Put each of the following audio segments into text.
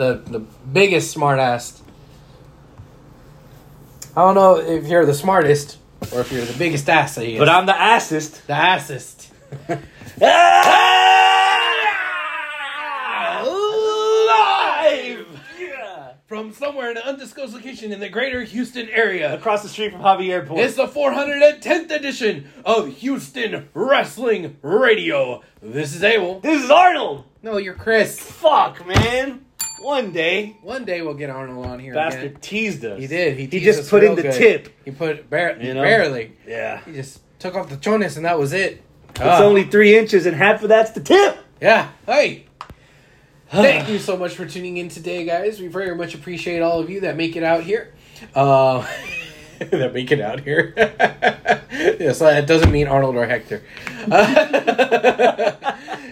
the the biggest smartass. I don't know if you're the smartest or if you're the biggest ass. I guess. But I'm the assist. the assest. Ah! Live From somewhere in an undisclosed location in the greater Houston area. across the street from Hobby Airport. It's the 410th edition of Houston Wrestling Radio. This is Abel. this is Arnold. No, you're Chris. Fuck, man. One day, One day we'll get Arnold on here bastard again. teased us. He did. He, He just us put in the good. tip. He put bar- You know? barely. Yeah. He just took off the chonis and that was it. It's Ah. only three inches, and half of that's the tip. Yeah. Hey. Thank you so much for tuning in today, guys. We very much appreciate all of you that make it out here. Uh, that make it out here. yes, that doesn't mean Arnold or Hector. Uh,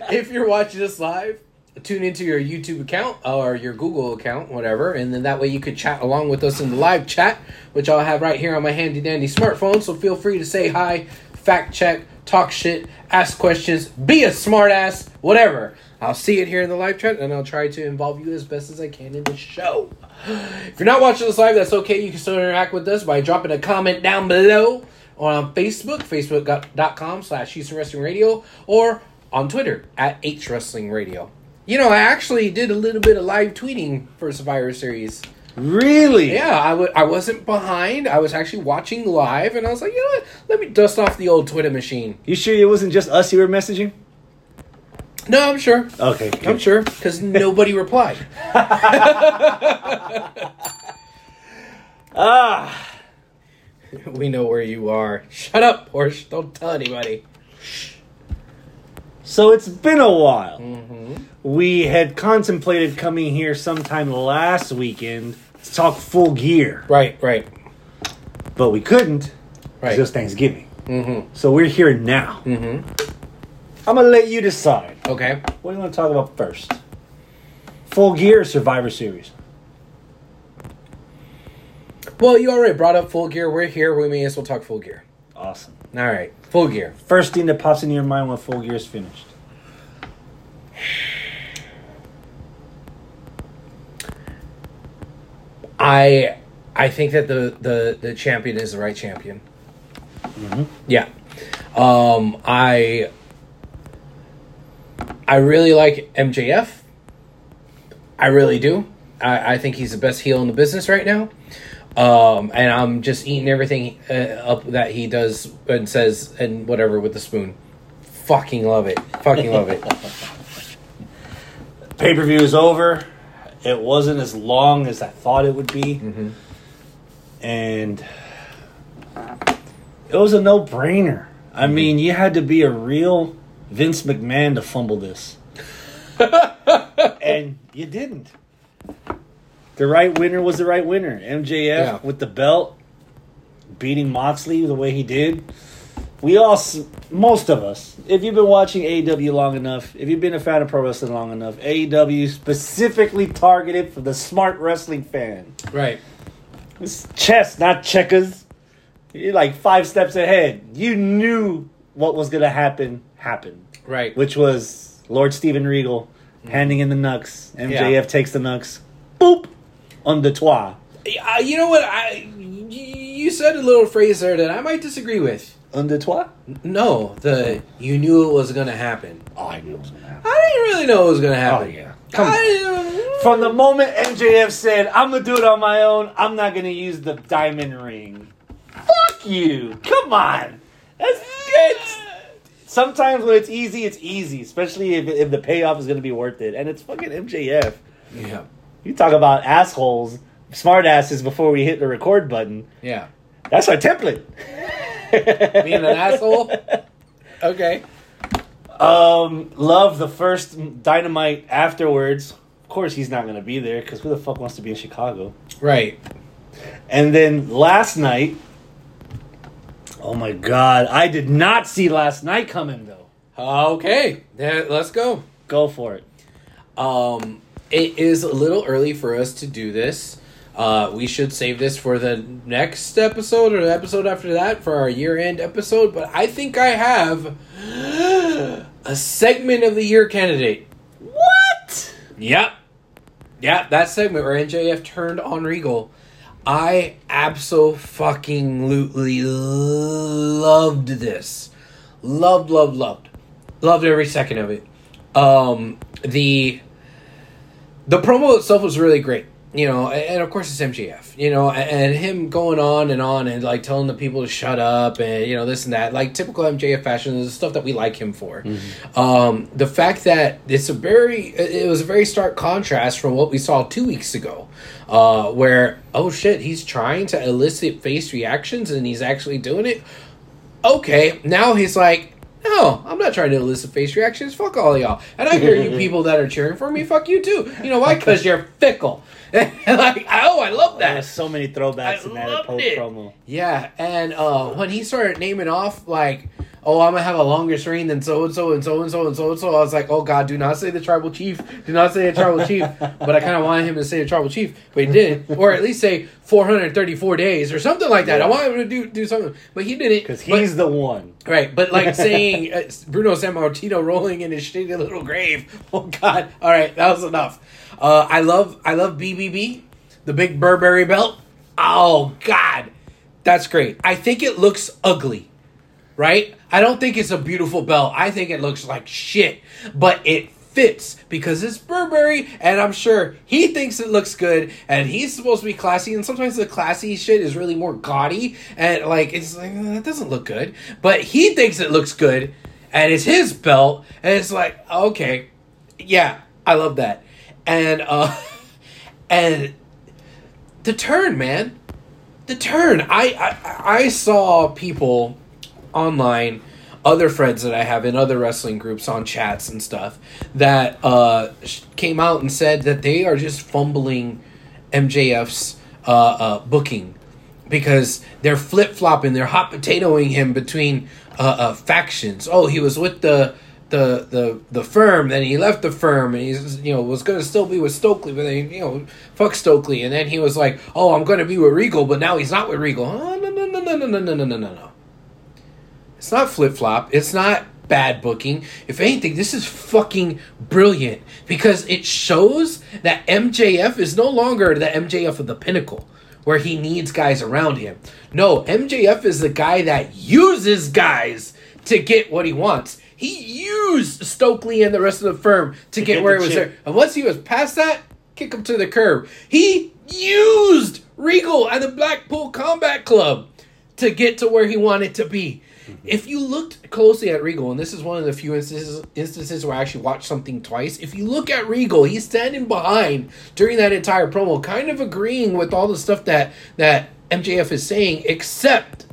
if you're watching us live, tune into your YouTube account or your Google account, whatever, and then that way you could chat along with us in the live chat, which I'll have right here on my handy dandy smartphone. So feel free to say hi, fact check, talk shit, ask questions, be a smartass, whatever. I'll see it here in the live chat, and I'll try to involve you as best as I can in the show. If you're not watching this live, that's okay. You can still interact with us by dropping a comment down below on Facebook, facebook.com slash Houston Wrestling Radio, or on Twitter at H Wrestling Radio. You know, I actually did a little bit of live tweeting for Survivor Series. Really? Yeah, I w- I wasn't behind. I was actually watching live, and I was like, you know what? Let me dust off the old Twitter machine. You sure it wasn't just us you were messaging? No, I'm sure. Okay. I'm sure because nobody replied. Ah. we know where you are. Shut up, Porsche. Don't tell anybody. So it's been a while. Mm-hmm. We had contemplated coming here sometime last weekend to talk full gear, Right, right, but we couldn't. right. It's just Thanksgiving. mm-hmm. So we're here now. Mm-hmm. I'm gonna let you decide. Okay. What do you want to talk about first? Full Gear Survivor Series? Well, you already brought up full gear. We're here. We may as well talk full gear. Awesome. All right, full gear. First thing that pops into your mind when Full Gear is finished. I I think that the the the champion is the right champion. Yeah. Um I I really like MJF. I really do. I, I think he's the best heel in the business right now. Um, and I'm just eating everything uh, up that he does and says and whatever with the spoon. Fucking love it. Fucking love it. Pay per view is over. It wasn't as long as I thought it would be. Mhm. And it was a no brainer. I mean, you had to be a real Vince McMahon to fumble this. and you didn't. The right winner was the right winner. MJF Yeah. with the belt, beating Moxley the way he did. We all, most of us, if you've been watching AEW long enough, if you've been a fan of pro wrestling long enough, AEW specifically targeted for the smart wrestling fan. Right. It's chess, not checkers. You're like five steps ahead. You knew what was going to happen, happened, Right. which was Lord Steven Regal mm-hmm. handing in the nux. MJF Yeah. takes the nux. Boop! On the toit. Uh, you know what? I you said a little phrase there that I might disagree with. On the toit? No, the you knew it was going to happen. Oh, I knew it was to happen. I didn't really know it was going to happen. Oh, yeah. Come on. I, From the moment MJF said, I'm going to do it on my own, I'm not going to use the diamond ring. Fuck you. Come on. That's good. Sometimes when it's easy, it's easy, especially if, if the payoff is going to be worth it. And it's fucking MJF. yeah, You talk about assholes, smart asses before we hit the record button. yeah. That's our template. Being an asshole. Okay. Um, love the first dynamite afterwards. Of course, he's not going to be there because who the fuck wants to be in Chicago? Right. And then last night, oh my god, I did not see last night coming though. Okay. Let's go. Go for it. Um, it is a little early for us to do this. Uh, we should save this for the next episode or the episode after that for our year end episode. But I think I have a segment of the year candidate. What? Yep. Yeah, that segment where MJF turned on Regal, I absolutely loved this. Loved, loved, loved, loved every second of it. Um, the the promo itself was really great you know, and of course it's MJF, you know, and him going on and on and like telling the people to shut up and you know this and that, like typical MJF fashion is the stuff that we like him for. Mm-hmm. Um, the fact that it's a very, it was a very stark contrast from what we saw two weeks ago, uh, where oh shit, he's trying to elicit face reactions and he's actually doing it. Okay, now he's like, no, I'm not trying to elicit face reactions. Fuck all y'all. And I hear you people that are cheering for me. Fuck you too. You know why? Because you're fickle. like, oh, I love that. There's so many throwbacks I in that post promo. Yeah, and uh, when he started naming off like, oh, I'm gonna have a longer reign than so and so and so and so and so and so, I was like, oh god, do not say the tribal chief, do not say the tribal chief. But I kind of wanted him to say the tribal chief, but he didn't, or at least say 434 days or something like that. Yeah. I wanted him to do do something, but he didn't because he's but, the one, right? But like saying uh, Bruno Sammartino rolling in his shitty little grave. Oh god, all right, that was enough. Uh, I love I love BBB the big Burberry belt. Oh God, that's great. I think it looks ugly, right? I don't think it's a beautiful belt. I think it looks like shit, but it fits because it's Burberry, and I'm sure he thinks it looks good, and he's supposed to be classy. And sometimes the classy shit is really more gaudy, and like it's like that doesn't look good, but he thinks it looks good, and it's his belt, and it's like okay, yeah, I love that, and uh, and the turn, man. The turn. I, I I saw people online, other friends that I have in other wrestling groups on chats and stuff that uh, came out and said that they are just fumbling MJF's uh, uh, booking because they're flip flopping, they're hot potatoing him between uh, uh, factions. Oh, he was with the the the the firm. Then he left the firm, and he's you know was going to still be with Stokely, but then you know fuck Stokely, and then he was like, oh, I'm going to be with Regal, but now he's not with Regal. Oh, no no no no no no no no no no no. It's not flip flop. It's not bad booking. If anything, this is fucking brilliant because it shows that MJF is no longer the MJF of the pinnacle where he needs guys around him. No, MJF is the guy that uses guys to get what he wants. He used Stokely and the rest of the firm to, to get, get, where he was there. And once he was past that, kick him to the curb. He used Regal and the Blackpool Combat Club to get to where he wanted to be. Mm-hmm. If you looked closely at Regal, and this is one of the few instances, instances where I actually watched something twice, if you look at Regal, he's standing behind during that entire promo, kind of agreeing with all the stuff that that MJF is saying, except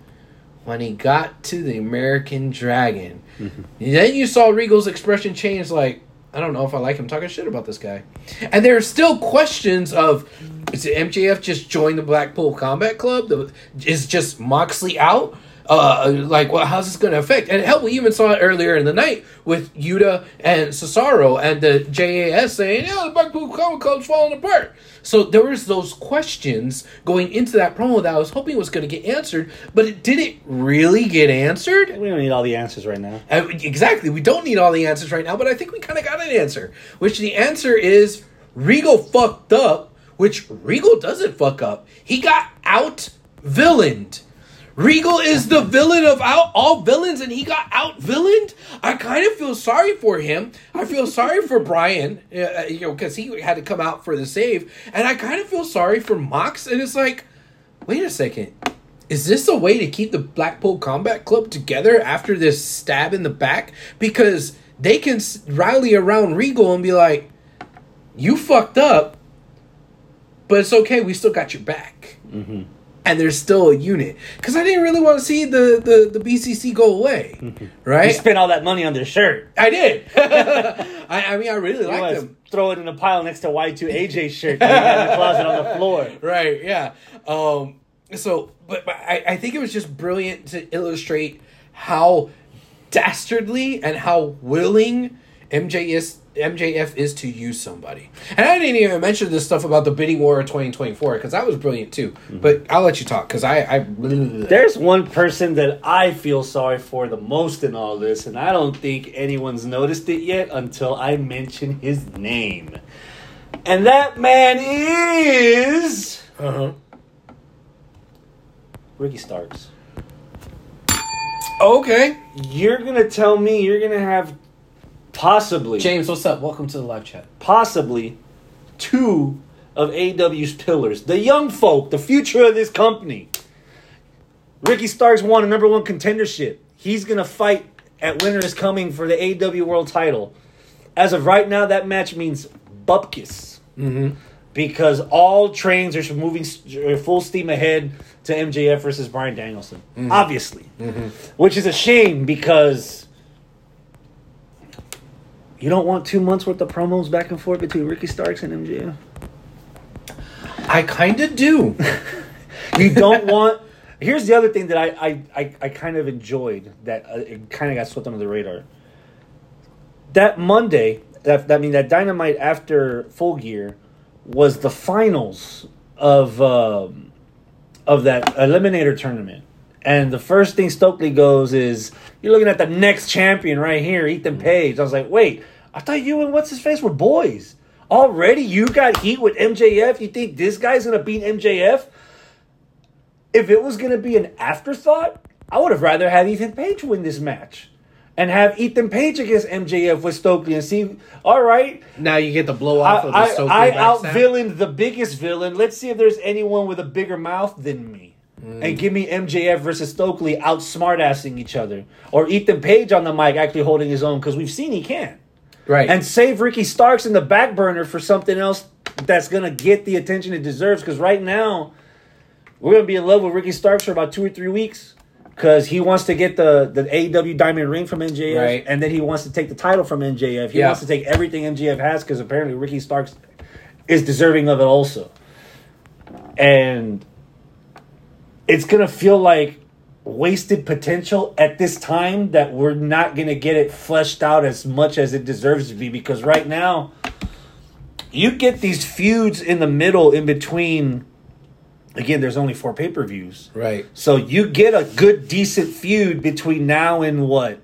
when he got to the American Dragon. Mm-hmm. Then you saw Regal's expression change like, I don't know if I like him talking shit about this guy. And there are still questions of is MJF just joined the Blackpool Combat Club? Is just Moxley out? Uh, like, well, how's this going to affect? And hell, we even saw it earlier in the night with Yuta and Cesaro and the JAS saying, "Yeah, the Blackpool Combat Club's falling apart." So there was those questions going into that promo that I was hoping was going to get answered, but it didn't really get answered. We don't need all the answers right now. Uh, exactly, we don't need all the answers right now, but I think we kind of got an answer. Which the answer is Regal fucked up, which Regal doesn't fuck up. He got out villained. Regal is the villain of out, all villains, and he got out villained. I kind of feel sorry for him. I feel sorry for Bryan, uh, uh you know, because he had to come out for the save, and I kind of feel sorry for Mox. And it's like, wait a second, is this a way to keep the Blackpool Combat Club together after this stab in the back? Because they can rally around Regal and be like, "You fucked up, but it's okay. We still got your back." Mm-hmm and there's still a unit because I didn't really want to see the, the, the BCC go away, right? You spent all that money on their shirt. I did. I, I, mean, I really like them. Throw it in a pile next to Y two AJ shirt that in the closet on the floor. Right. Yeah. Um. So, but, but I, I think it was just brilliant to illustrate how dastardly and how willing MJ is MJF is to use somebody. And I didn't even mention this stuff about the bidding war of 2024 because that was brilliant too. Mm-hmm. But I'll let you talk because I, I. There's one person that I feel sorry for the most in all this, and I don't think anyone's noticed it yet until I mention his name. And that man is Uh huh. Ricky Starks. Okay. You're gonna tell me you're gonna have possibly James, what's up? Welcome to the live chat. possibly two of AW's pillars. The young folk, the future of this company. Ricky Starks won a number one contendership. He's going to fight at Winter is Coming for the AW World title. As of right now, that match means bupkis. Mm-hmm. Because all trains are moving s- uh, full steam ahead to MJF versus Bryan Danielson. Obviously. Which is a shame because you don't want two months worth of promos back and forth between Ricky Starks and MJF. I kind of do. You don't want. Here's the other thing that I I, I, I kind of enjoyed that uh, it kind of got swept under the radar. That Monday, that that I mean that Dynamite after Full Gear was the finals of um, of that Eliminator tournament. And the first thing Stokely goes is, "You're looking at the next champion right here, Ethan Page." I was like, "Wait, I thought you and what's his face were boys." Already, you got heat with MJF. You think this guy's gonna beat MJF? if it was going to be an afterthought, I would have rather had Ethan Page win this match and have Ethan Page against MJF with Stokely and see. All right, now you get the blow I, off of the I, Stokely I backstab. out villained the biggest villain. Let's see if there's anyone with a bigger mouth than me. Mm. And give me MJF versus Stokely out smartassing each other, or Ethan Page on the mic actually holding his own because we've seen he can Right. and save Ricky Starks in the back burner for something else that's gonna get the attention it deserves. Because right now, we're gonna be in love with Ricky Starks for about two or three weeks. Because he wants to get the the AEW Diamond Ring from MJF, Right. and then he wants to take the title from MJF. He Yeah. wants to take everything MJF has because apparently Ricky Starks is deserving of it also. And it's gonna feel like wasted potential at this time that we're not gonna get it fleshed out as much as it deserves to be because right now you get these feuds in the middle in between again there's only four pay-per-views. Right. so you get a good decent feud between now and what?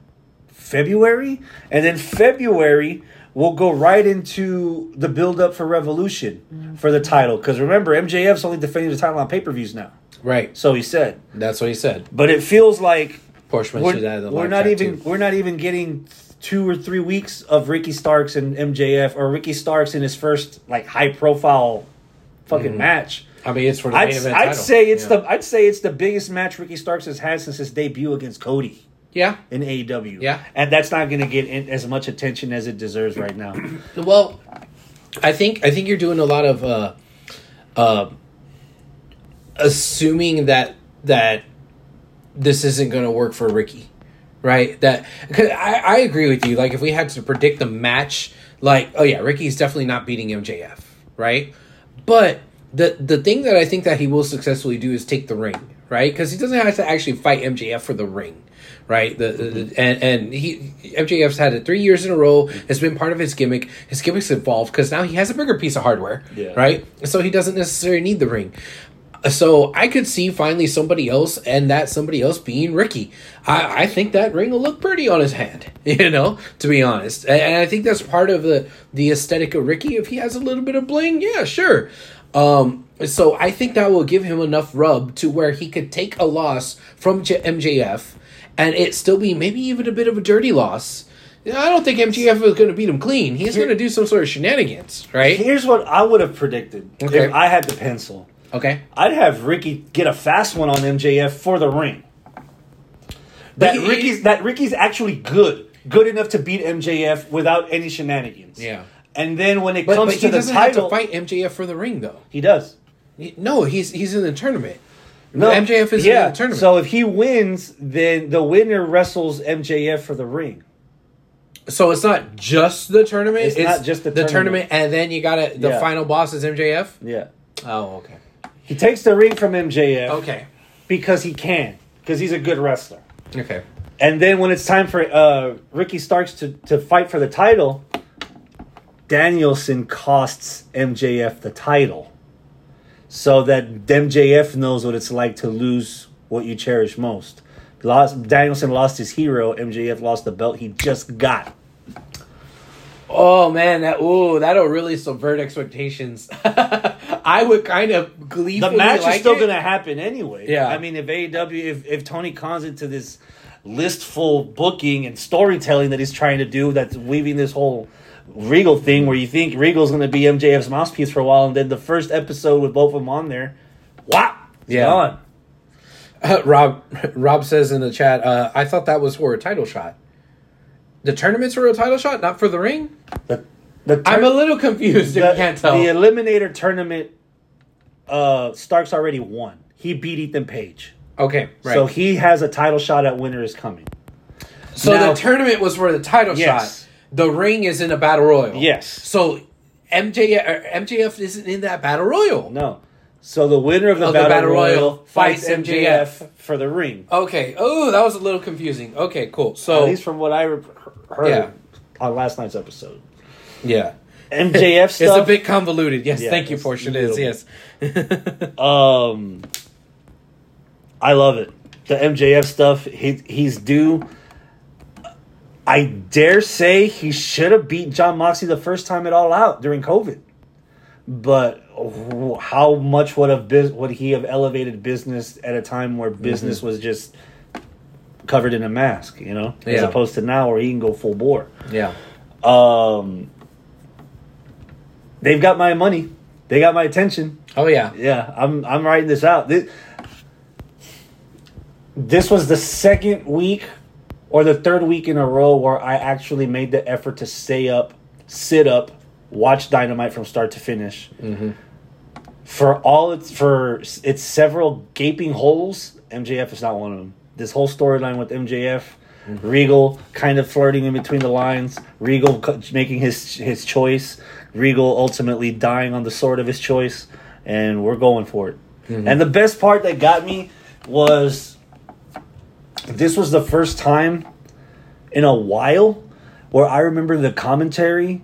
February? And then february we'll go right into the build up for revolution mm-hmm. for the title. Because remember mjf's only defending the title on pay-per-views now Right. so he said That's what he said. but it feels like Porshman we're, should add the we're not even too. we're not even getting two or three weeks of Ricky Starks and MJF or Ricky Starks in his first like high profile fucking match. I mean, it's for the main I'd, event I'd title. say it's Yeah. the I'd say it's the biggest match Ricky Starks has had since his debut against Cody yeah. in AEW. Yeah. and that's not going to get in, as much attention as it deserves right now. Well, I think I think you're doing a lot of uh, uh, assuming that that this isn't going to work for Ricky, right? That cause I I agree with you. Like if we had to predict the match, like oh yeah, Ricky's definitely not beating MJF, right? But the the thing that I think that he will successfully do is take the ring, right? Because he doesn't have to actually fight MJF for the ring, right? The, the, the- and and he MJF's had it three years in a row. It's been part of his gimmick. His gimmick's evolved because now he has a bigger piece of hardware, Yeah. right? So he doesn't necessarily need the ring. So I could see finally somebody else, and that somebody else being Ricky. I, I think that ring will look pretty on his hand, you know, to be honest. And, and I think that's part of the the aesthetic of Ricky. If he has a little bit of bling, yeah, sure. Um, so I think that will give him enough rub to where he could take a loss from J- MJF, and it still be maybe even a bit of a dirty loss. I don't think MJF is going to beat him clean. He's going to do some sort of shenanigans, right? Here's what I would have predicted Okay. if I had the pencil. Okay. I'd have Ricky get a fast one on MJF for the ring. That Ricky's that Ricky's actually good, good enough to beat MJF without any shenanigans. Yeah. And then when it But, comes but to he the doesn't title, have to fight MJF for the ring, though. he does. He- No, he's he's in the tournament. MJF is in the tournament. So if he wins, then the winner wrestles MJF for the ring. So it's not just the tournament. It's not just the tournament. tournament. and then you got to the Yeah. final boss is MJF. Yeah. Oh, okay, He takes the ring from MJF okay, because he can, because he's a good wrestler. okay. And then when it's time for uh, Ricky Starks to, to fight for the title, Danielson costs MJF the title. So that MJF knows what it's like to lose what you cherish most. Lost, Danielson lost his hero, MJF lost the belt he just got. Oh man, that ooh, that'll really subvert expectations. I would kind of gleefully The match like is still it. to happen anyway. Yeah. I mean, if AEW, if, if Tony Khan's into this listful booking and storytelling that he's trying to do, that's weaving this whole Regal thing where you think Regal's going to be MJF's mouthpiece for a while, and then the first episode with both of them on there, it's Yeah. gone. Rob Rob says in the chat, uh, I thought that was for a title shot. The tournament's for a title shot, not for the ring. The, the I'm a little confused. if the, you can't tell. the Eliminator tournament, uh, Starks already won. He beat Ethan Page. okay, right. So he has a title shot at Winter is Coming. So Now- the tournament was for the title Yes. shot. The ring is in a battle royal. Yes. So MJ or MJF isn't in that battle royal. No. So the winner of the, Of the battle, Battle royal, Royal fights fights MJF for the ring. Okay. Oh, that was a little confusing. Okay, cool. So At least from what I re- heard Yeah. on last night's episode. Yeah, MJF stuff. it's a bit convoluted. Yes, Yeah, thank you, a It is. Yes. Um, I love it. The MJF stuff. He he's due. I dare say he should have beat Jon Moxley the first time it all out during COVID. But how much would have bus- would he have elevated business at a time where business was just covered in a mask, you know, as opposed to now where he can go full bore. yeah. Um, they've got my money. They got my attention. Oh yeah. Yeah, I'm I'm writing this out. This, this was the second week or the third week in a row where I actually made the effort to stay up, sit up, watch Dynamite from start to finish. Mm-hmm. For all its for its several gaping holes, MJF is not one of them. This whole storyline with MJF, mm-hmm. Regal kind of flirting in between the lines, Regal making his his choice, Regal ultimately dying on the sword of his choice, and we're going for it. Mm-hmm. And the best part that got me was this was the first time in a while where I remember the commentary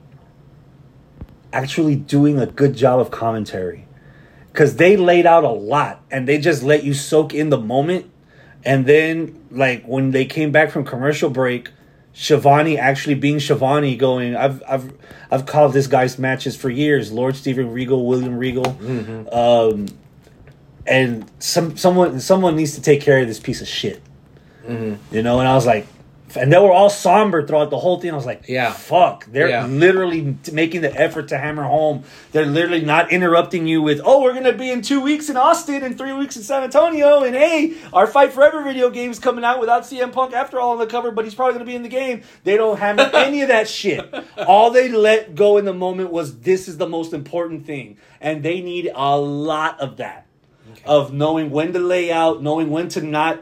actually doing a good job of commentary. Because they laid out a lot and they just let you soak in the moment. And then like when they came back from commercial break Schiavone actually being Schiavone going I've I've I've called this guy's matches for years Lord Steven Regal William Regal. Um and some someone someone needs to take care of this piece of shit. You know and I was like and they were all somber throughout the whole thing. I was like, Yeah. fuck. They're Yeah. literally making the effort to hammer home. They're literally not interrupting you with, oh, we're going to be in two weeks in Austin and three weeks in San Antonio. And hey, our Fight Forever video game's coming out without CM Punk after all on the cover, but he's probably going to be in the game. They don't hammer any of that shit. All they let go in the moment was, this is the most important thing. And they need a lot of that. Of knowing when to lay out, knowing when to not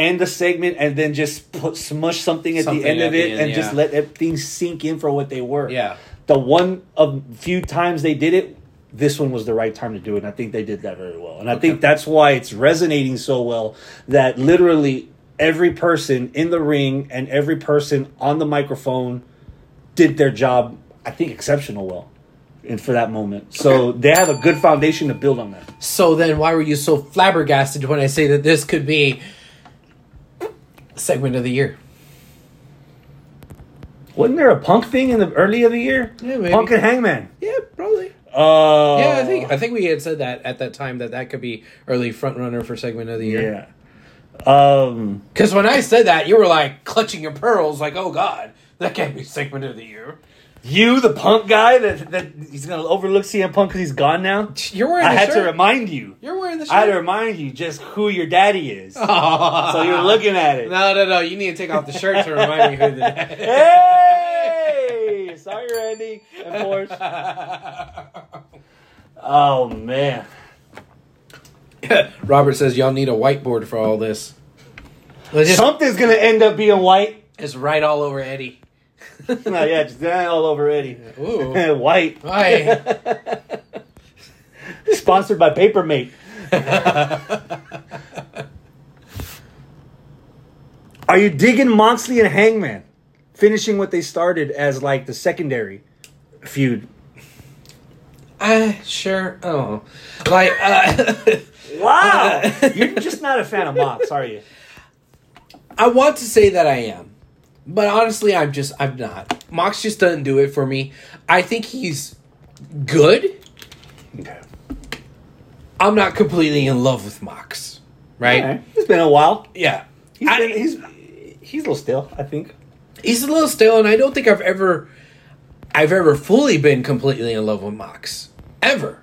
end the segment and then just put smush something at Something the end at of it end, and just let that thing sink in for what they were. Yeah. The one of few times they did it, this one was the right time to do it. And I think they did that very well. And I think that's why it's resonating so well that literally every person in the ring and every person on the microphone did their job, I think, exceptional well. And for that moment. So they have a good foundation to build on that. So then, why were you so flabbergasted when I say that this could be segment of the year? Wasn't there a punk thing in the early of the year? Yeah, maybe. Punk and Hangman. Yeah, probably. Uh, Yeah, I think I think we had said that at that time that that could be early front runner for segment of the year. Yeah. Um. Because when I said that, you were like clutching your pearls, like, "Oh God, that can't be segment of the year." You, the punk guy that that he's gonna overlook CM Punk because he's gone now. You're wearing. I had shirt. to remind you. You're wearing the shirt. I had to remind you just who your daddy is. so So you're looking at it. No, no, no. You need to take off the shirt to remind me who the. Hey! Sorry, Randy and Porsche. Oh man. Robert says y'all need a whiteboard for all this. Just Something's gonna end up being white. it's right all over Eddie. no, yeah, just all over Eddie. Ooh. white. Hi. Sponsored by Papermate. Are you digging Moxley and Hangman? Finishing what they started as like the secondary feud. Uh, sure. Oh, like uh, Wow! You're just not a fan of Mox, are you? I want to say that I am, But honestly, I'm just I'm not. Mox just doesn't do it for me. I think he's good. Okay. I'm not completely in love with Mox. Right? Okay. It's been a while. Yeah. He's, I- been, he's he's a little still, I think. he's a little stale, and I don't think I've ever, I've ever fully been completely in love with Mox. Ever.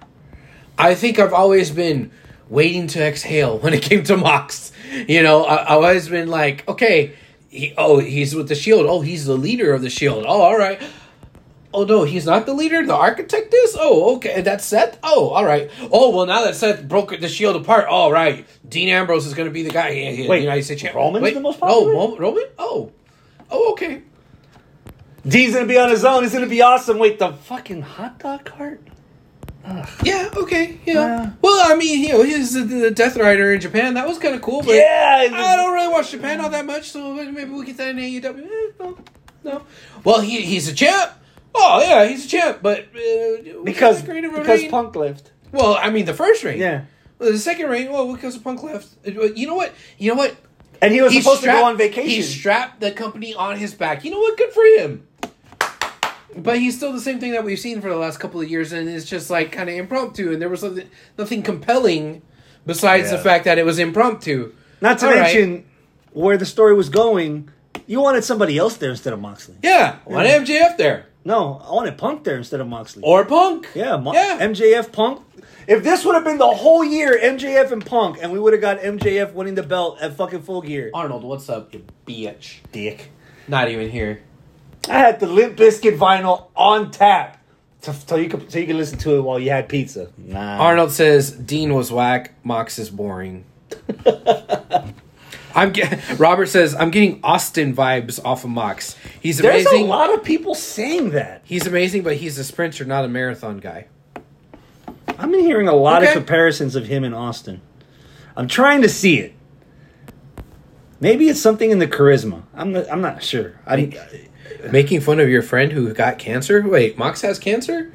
I think I've always been waiting to exhale when it came to Mox. You know, I, I've always been like, okay, he, oh, he's with the Shield. Oh, he's the leader of the Shield. Oh, all right. Oh no, he's not the leader. The architect is. Oh, okay. That's Seth. Oh, all right. Oh well, now that Seth broke the Shield apart. All right. Dean Ambrose is going to be the guy. Yeah, yeah, Wait, United States champion. Roman's Wait, the most Oh, popular? Ro- Roman. Oh, oh, okay. Dean's gonna be on his own. It's gonna be awesome. Wait, the fucking hot dog cart? Yeah, okay, yeah. Well, I mean, you know, he's the, the Death Rider in Japan. That was kind of cool, but Yeah, I don't really watch Japan all that much, so maybe we'll get that in AEW. Eh, no, no. Well, he he's a champ. Oh yeah, he's a champ, but uh, because because. Punk left. Well, I mean, the first ring. Yeah, Well, the second ring. Well, because of Punk left. Uh, You know what? You know what? and he was He supposed to go on vacation. He strapped the company on his back. You know what? Good for him. But he's still the same thing that we've seen for the last couple of years, and it's just like kind of impromptu, and there was nothing, nothing compelling besides the fact that it was impromptu. Not to All right. mention where the story was going. You wanted somebody else there instead of Moxley. Yeah, want MJF there No, I wanted Punk there instead of Moxley. or Punk. yeah, Mo- yeah. MJF Punk. If this would have been the whole year, MJF and Punk, and we would have got MJF winning the belt at fucking full gear. Arnold, what's up, you bitch? Dick. Not even here. I had the Limp Bizkit vinyl on tap, so, so you could so you could listen to it while you had pizza. Nah. Arnold says Dean was whack. Mox is boring. I'm get, Robert says I'm getting Austin vibes off of Mox. He's amazing. There's amazing. a lot of people saying that. He's amazing, but he's a sprinter, not a marathon guy. I've been hearing a lot Okay. of comparisons of him and Austin. I'm trying to see it. Maybe it's something in the charisma. I'm not, I'm not sure. I, Making fun of your friend who got cancer? Wait, Mox has cancer?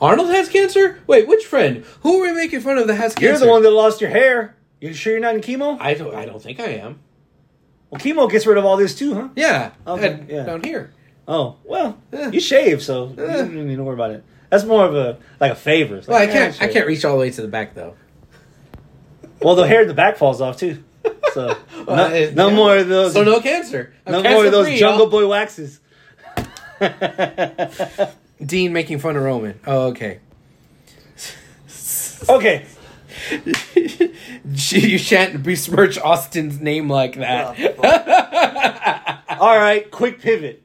Arnold has cancer? Wait, which friend? Who are we making fun of that has cancer? you're the one that lost your hair. You sure you're not in chemo? I don't. I don't think I am. Well, chemo gets rid of all this too, huh? Yeah. Okay, yeah. Down here. Oh well, Eh. you shave, so you Eh. don't need to worry about it. That's more of a like a favor. It's Well, I like, can't. I shave. can't reach all the way to the back though. Well, the hair in the back falls off too. So Well, no, it- no yeah. more of those. So no cancer. I'm no more of those cancer-free, Jungle y'all. Boy waxes. Dean making fun of Roman. Oh, okay. okay, you shan't besmirch Austin's name like that. Oh, all right. Quick pivot.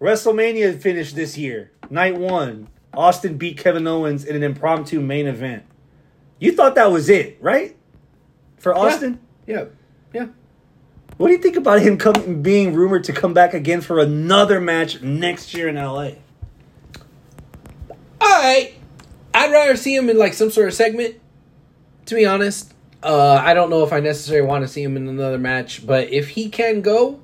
WrestleMania finished this year. Night one, Austin beat Kevin Owens in an impromptu main event. You thought that was it, right? For Austin. yeah. Yeah. What do you think about him coming, being rumored to come back again for another match next year in LA? I I'd rather see him in like some sort of segment. To be honest, uh, I don't know if I necessarily want to see him in another match, but if he can go,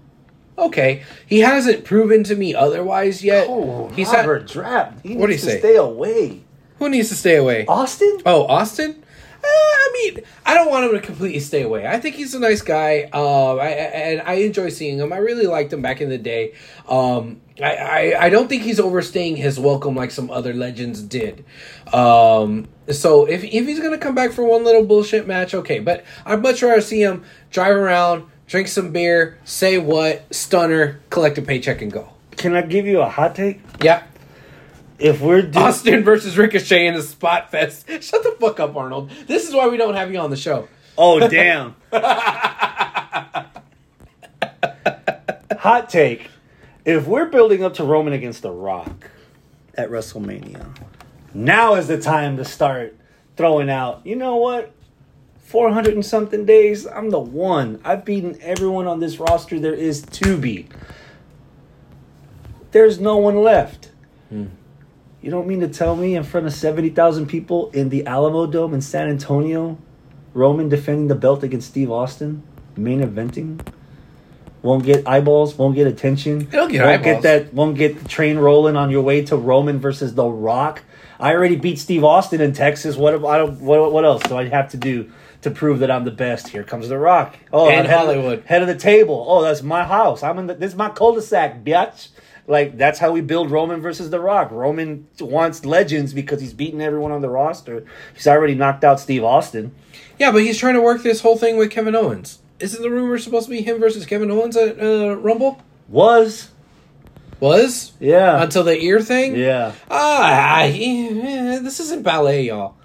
okay. He hasn't proven to me otherwise yet. Oh, He's had- Robert Draft. He What'd needs he to say? stay away. who needs to stay away? Austin? Oh, Austin. I mean, I don't want him to completely stay away. I think he's a nice guy, I, I- and I enjoy seeing him. I really liked him back in the day. Um, I, I, I don't think he's overstaying his welcome like some other legends did. Um, so if if he's gonna come back for one little bullshit match, okay. But I'd much rather see him drive around, drink some beer, say what, stunner, collect a paycheck, and go. Can I give you a hot take? Yeah. If we're doing, Austin versus Ricochet in a spot fest. Shut the fuck up, Arnold. This is why we don't have you on the show. oh damn, hot take. If we're building up to Roman against The Rock at WrestleMania, now is the time to start throwing out. You know what? 400 and something days, I'm the one. I've beaten everyone on this roster there is to beat. There's no one left. Hmm. You don't mean to tell me in front of 70,000 people in the Alamodome in San Antonio, Roman defending the belt against Steve Austin, main eventing? won't get eyeballs, won't get attention. It'll get won't eyeballs. get that, won't get the train rolling on your way to Roman versus The Rock. I already beat Steve Austin in Texas. What I don't, what, what else do I have to do to prove that I'm the best? Here comes The Rock. Oh, And head of the- Hollywood. head of the table. Oh, that's my house. I'm in the, this is my cul-de-sac, bitch. Like that's how we build Roman versus The Rock. Roman wants legends because he's beaten everyone on the roster. He's already knocked out Steve Austin. Yeah, but he's trying to work this whole thing with Kevin Owens. Isn't the rumor supposed to be him versus Kevin Owens at uh, Rumble? Was Was yeah, until the ear thing. yeah. Ah, yeah, this isn't ballet, y'all.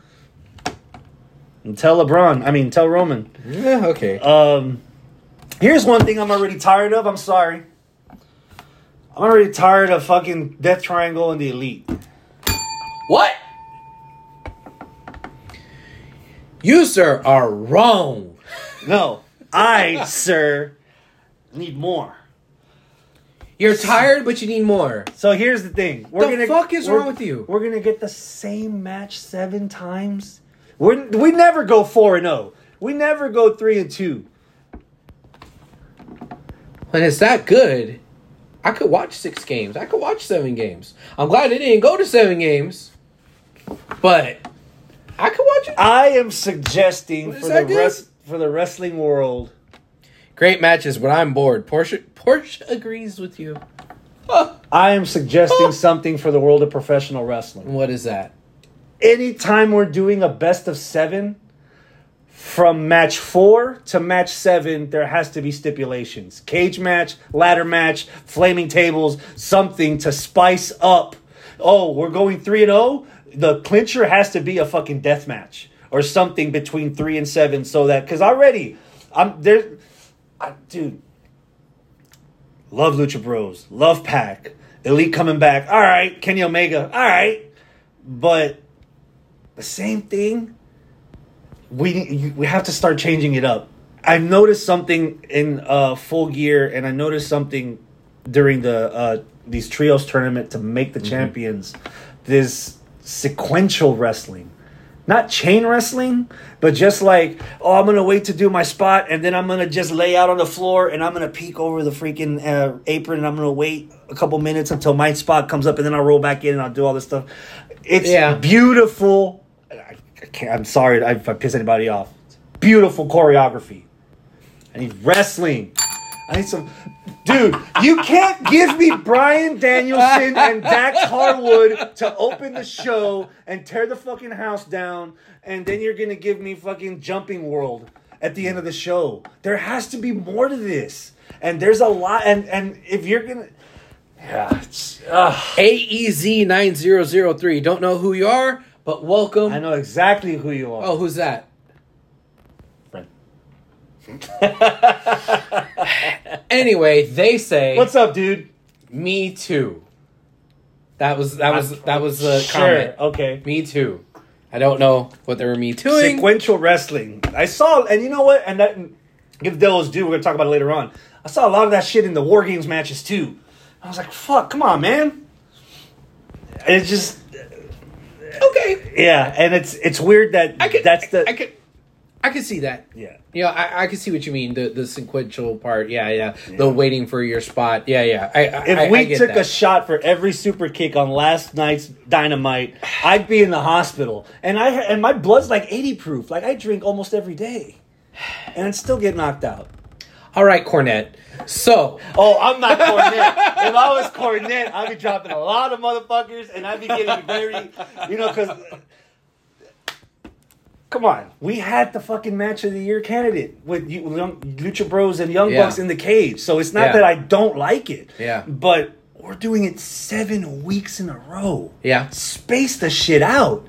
And tell LeBron. I mean, tell Roman. Yeah, okay. Um, here's one thing I'm already tired of. I'm sorry. I'm already tired of fucking Death Triangle and the Elite. what? You sir are wrong. No, I, sir, need more. You're tired, but you need more. So here's the thing. We're The gonna, fuck is wrong with you? We're gonna get the same match seven times. We're, we never go four and zero. We never go three and two. When it's that good, I could watch six games. I could watch seven games. I'm glad it didn't go to seven games, but I could watch it. I am suggesting for the rest for the wrestling world. Great matches, but I'm bored. Porsche, Porsche agrees with you. I am suggesting something for the world of professional wrestling. What is that? anytime we're doing a best of seven, from match four to match seven, there has to be stipulations. Cage match, ladder match, flaming tables, something to spice up. Oh, we're going three and oh. The clincher has to be a fucking death match or something between three and seven, so that because already I'm there. Dude, love Lucha Bros, love Pac, Elite coming back. All right, Kenny Omega. All right, but the same thing. We we have to start changing it up. I noticed something in uh, full gear, and I noticed something during the uh, these trios tournament to make the champions. This sequential wrestling, not chain wrestling, but just like oh, I'm gonna wait to do my spot, and then I'm gonna just lay out on the floor, and I'm gonna peek over the freaking uh, apron, and I'm gonna wait a couple minutes until my spot comes up, and then I'll roll back in, and I'll do all this stuff. It's Yeah. beautiful. I, I'm sorry if I piss anybody off. Beautiful choreography. I need wrestling. I need some. Dude, you can't give me Bryan Danielson and Dax Harwood to open the show and tear the fucking house down, and then you're gonna give me fucking Jumping World at the end of the show. There has to be more to this, and there's a lot. And and if you're gonna, yeah. AEZ nine zero zero three. Don't know who you are, but welcome. I know exactly who you are. Oh, who's that? friend. Anyway, they say What's up, dude? me too. That was that was that was the Sure. comment. Okay. Me too. I don't know what they were me tooing. sequential wrestling. I saw, and you know what? And that give Devils due. We're gonna talk about it later on. I saw a lot of that shit in the War Games matches too. I was like, "Fuck, come on, man!" It's just, okay, yeah, and it's it's weird that I could. that's the I could. I could see that. yeah. You know, I, I can see what you mean. The the sequential part. Yeah, yeah. The waiting for your spot. Yeah, yeah. I, I, If we took that. a shot for every super kick on last night's Dynamite, I'd be in the hospital, and I and my blood's like eighty proof. Like I drink almost every day, and I'd still get knocked out. All right, Cornette. So Oh, I'm not Cornette. if I was Cornette, I'd be dropping a lot of motherfuckers, and I'd be getting very, you know, because. Come on, we had the fucking match of the year candidate with you, young, Lucha Bros and Young Yeah. Bucks in the cage. So it's not Yeah. that I don't like it. Yeah. But we're doing it seven weeks in a row. yeah, Space the shit out.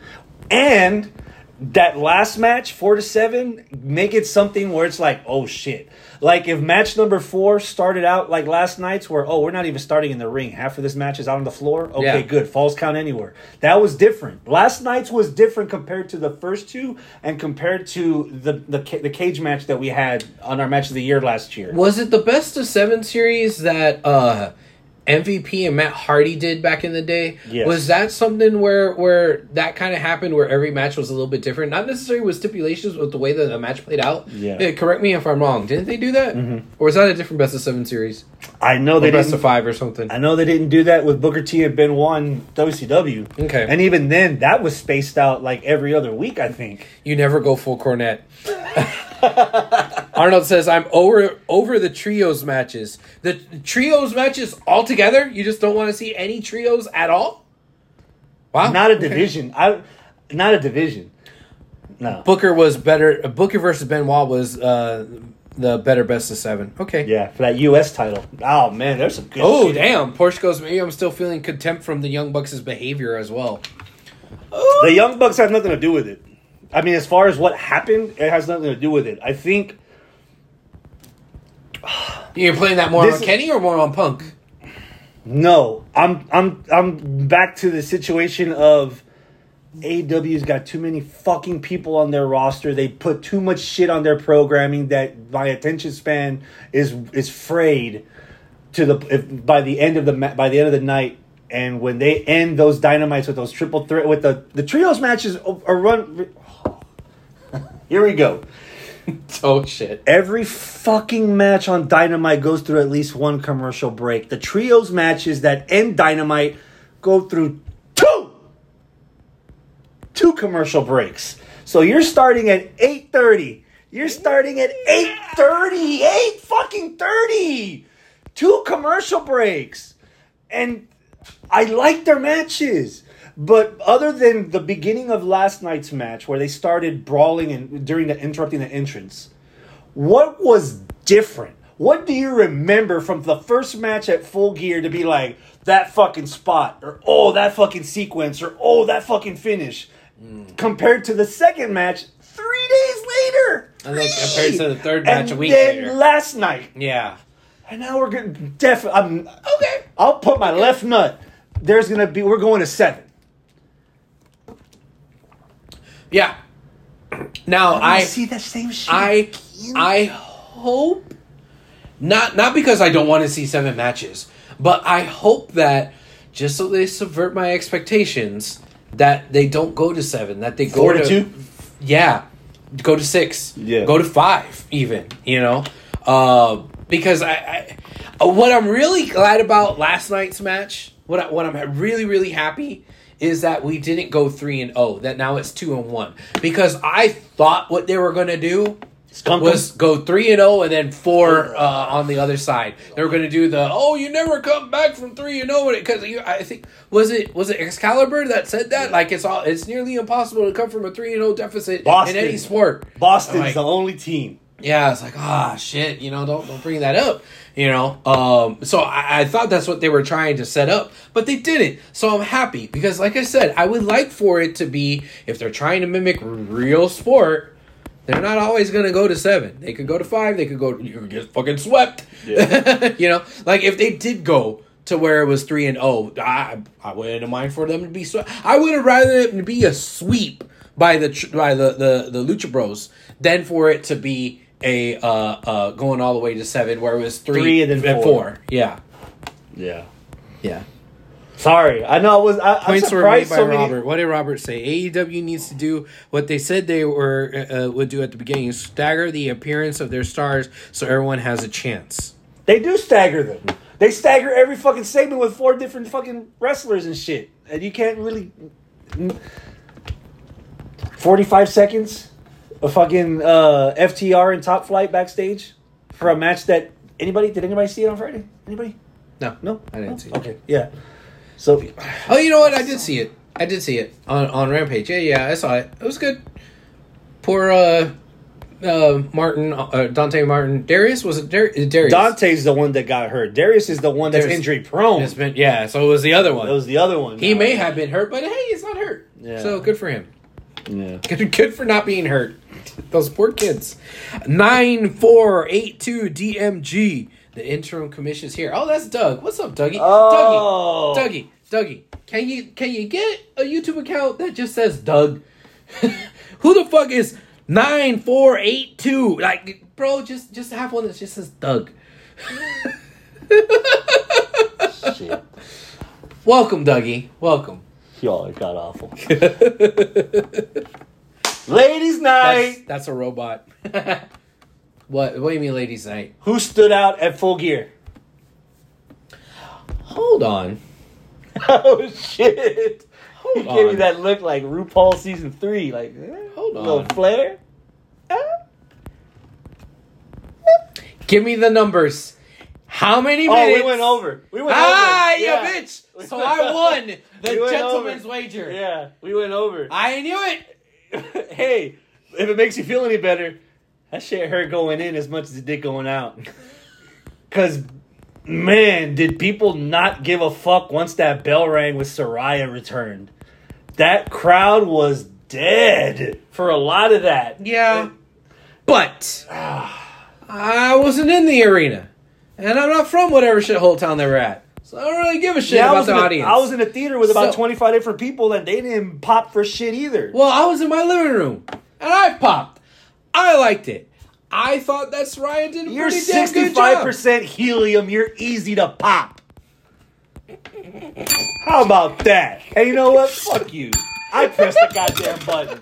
And that last match, four to seven, make it something where it's like, oh shit. Like if match number four started out like last night's, where oh we're not even starting in the ring, half of this match is out on the floor. Okay, Yeah. good. Falls count anywhere. That was different. Last night's was different compared to the first two, and compared to the the the cage match that we had on our match of the year last year. was it the best of seven series that uh MVP and Matt Hardy did back in the day. Yes. Was that something where where that kind of happened, where every match was a little bit different? Not necessarily with stipulations, but the way that the match played out. Yeah. Mm-hmm. correct me if I'm wrong. Didn't they do that, or was that a different best of seven series, I know or they best of five, or something? I know they didn't do that with Booker T and Ben in WCW. Okay. And even then, that was spaced out like every other week, I think. You never go full Cornette. Arnold says, "I'm over over the trios matches. The trios matches altogether. You just don't want to see any trios at all. Wow, Not a Okay. division. I not a division. No. Booker was better. Booker versus Benoit was uh, the better best of seven. Okay. Yeah, for that US title. Oh man, there's some good Oh shit. damn! Porsche goes. Maybe I'm still feeling contempt from the Young Bucks' behavior as well. The Young Bucks have nothing to do with it. I mean, as far as what happened, it has nothing to do with it. I think You're playing that more on Kenny or more on Punk? no. I'm I'm I'm back to the situation of AEW's got too many fucking people on their roster. They put too much shit on their programming that my attention span is is frayed to the if, by the end of the by the end of the night. And when they end those dynamites with those triple threat with the the trios matches are run. Here we go. Oh shit! Every fucking match on Dynamite goes through at least one commercial break. The trios matches that end Dynamite go through two two commercial breaks. So you're starting at 8:30. You're starting at 8:30. 8 fucking 30. Two commercial breaks. And I like their matches. But other than the beginning of last night's match where they started brawling and during the interrupting the entrance, what was different? What do you remember from the first match at Full Gear to be like that fucking spot or oh that fucking sequence or oh that fucking finish mm. compared to the second match three days later? And then compared to the third And match a week later. last night, Yeah. and now we're getting def. I'm okay. I'll put my left nut. There's gonna be. We're going to seven. Yeah. Now I see that same shit. I I hope not not because I don't want to see seven matches, but I hope that just so they subvert my expectations that they don't go to seven, that they go Four to two? Yeah. Go to six. Yeah. Go to five even, you know? Uh because I, I uh, what I'm really glad about last night's match, what I, what I'm really really happy is that we didn't go 3 and 0, that now it's 2 and 1 because I thought what they were going to do Skunk was go three and zero, and then four uh, on the other side. They were going to do the oh, you never come back from three and zero because I think was it was it Excalibur that said that like it's all it's nearly impossible to come from a three and zero deficit Boston. in any sport. Boston's Like, the only team. yeah, it's like ah shit, you know, don't don't bring that up, you know. Um, so I, I thought that's what they were trying to set up, but they didn't. So I'm happy because, like I said, I would like for it to be if they're trying to mimic real sport. They're not always gonna go to seven. They could go to five. They could go. You could get fucking swept. you know, like if they did go to where it was three and oh, I I wouldn't mind for them to be swept. I would have rather it be a sweep by the by the the the Lucha Bros than for it to be a uh uh going all the way to seven where it was three, Three and then four. Yeah, Yeah. yeah. Sorry, I know I was. I, Points were made surprised by so many. Robert. What did Robert say? AEW needs to do what they said they were uh, would do at the beginning: stagger the appearance of their stars so everyone has a chance. They do stagger them. They stagger every fucking segment with four different fucking wrestlers and shit, and you can't really. Forty-five seconds of fucking uh, FTR and Top Flight backstage for a match that anybody did anybody see it on Friday? Anybody? No, No, I didn't No? see it. Okay, yeah. So Oh, you know what? I did see it. I did see it on on Rampage. Yeah, yeah, I saw it. It was good. Poor uh, uh Martin, uh, Dante Martin, Darius was it Dar- Darius? Dante's the one that got hurt. Darius is the one that's Darius- injury prone. It's been yeah. So it was the other one. It was the other one. he may have been hurt, but hey, he's not hurt. Yeah. So good for him. Yeah. Good, good for not being hurt. Those poor kids. Nine four eight two DMG. The interim commission is here. Oh, that's Doug. What's up, Dougie? Oh. Dougie. Dougie. Dougie. Can you can you get a YouTube account that just says Doug? Who the fuck is nine four eight two? Like, bro, just just have one that just says Doug. Shit. Welcome, Dougie. Welcome. Y'all it got awful. Ladies' night. that's a robot. what? What do you mean, ladies' night? Who stood out at full gear? Hold on. oh shit! Hold he gave me that look like RuPaul season three. Like, eh, Hold little on. flair. Eh? Give me the numbers. How many Oh, we went over. We went Ah, over. Yeah. bitch! So I won the We gentleman's wager. Yeah, we went over. I knew it. hey, if it makes you feel any better, that shit hurt going in as much as it did going out. Cause man, did people not give a fuck once that bell rang with Saraya returned. That crowd was dead for a lot of that. Yeah, but I wasn't in the arena, and I'm not from whatever shithole town they were at, so I don't really give a shit Yeah, about was, the a, audience. I was in a theater with about So- 25 different people and they didn't pop for shit either. well, I was in my living room, and I popped. I liked it. I thought that Ryan did a You're pretty damn good job. 65% helium. You're easy to pop. How about that? Hey, you know what? Fuck you. I pressed the goddamn button.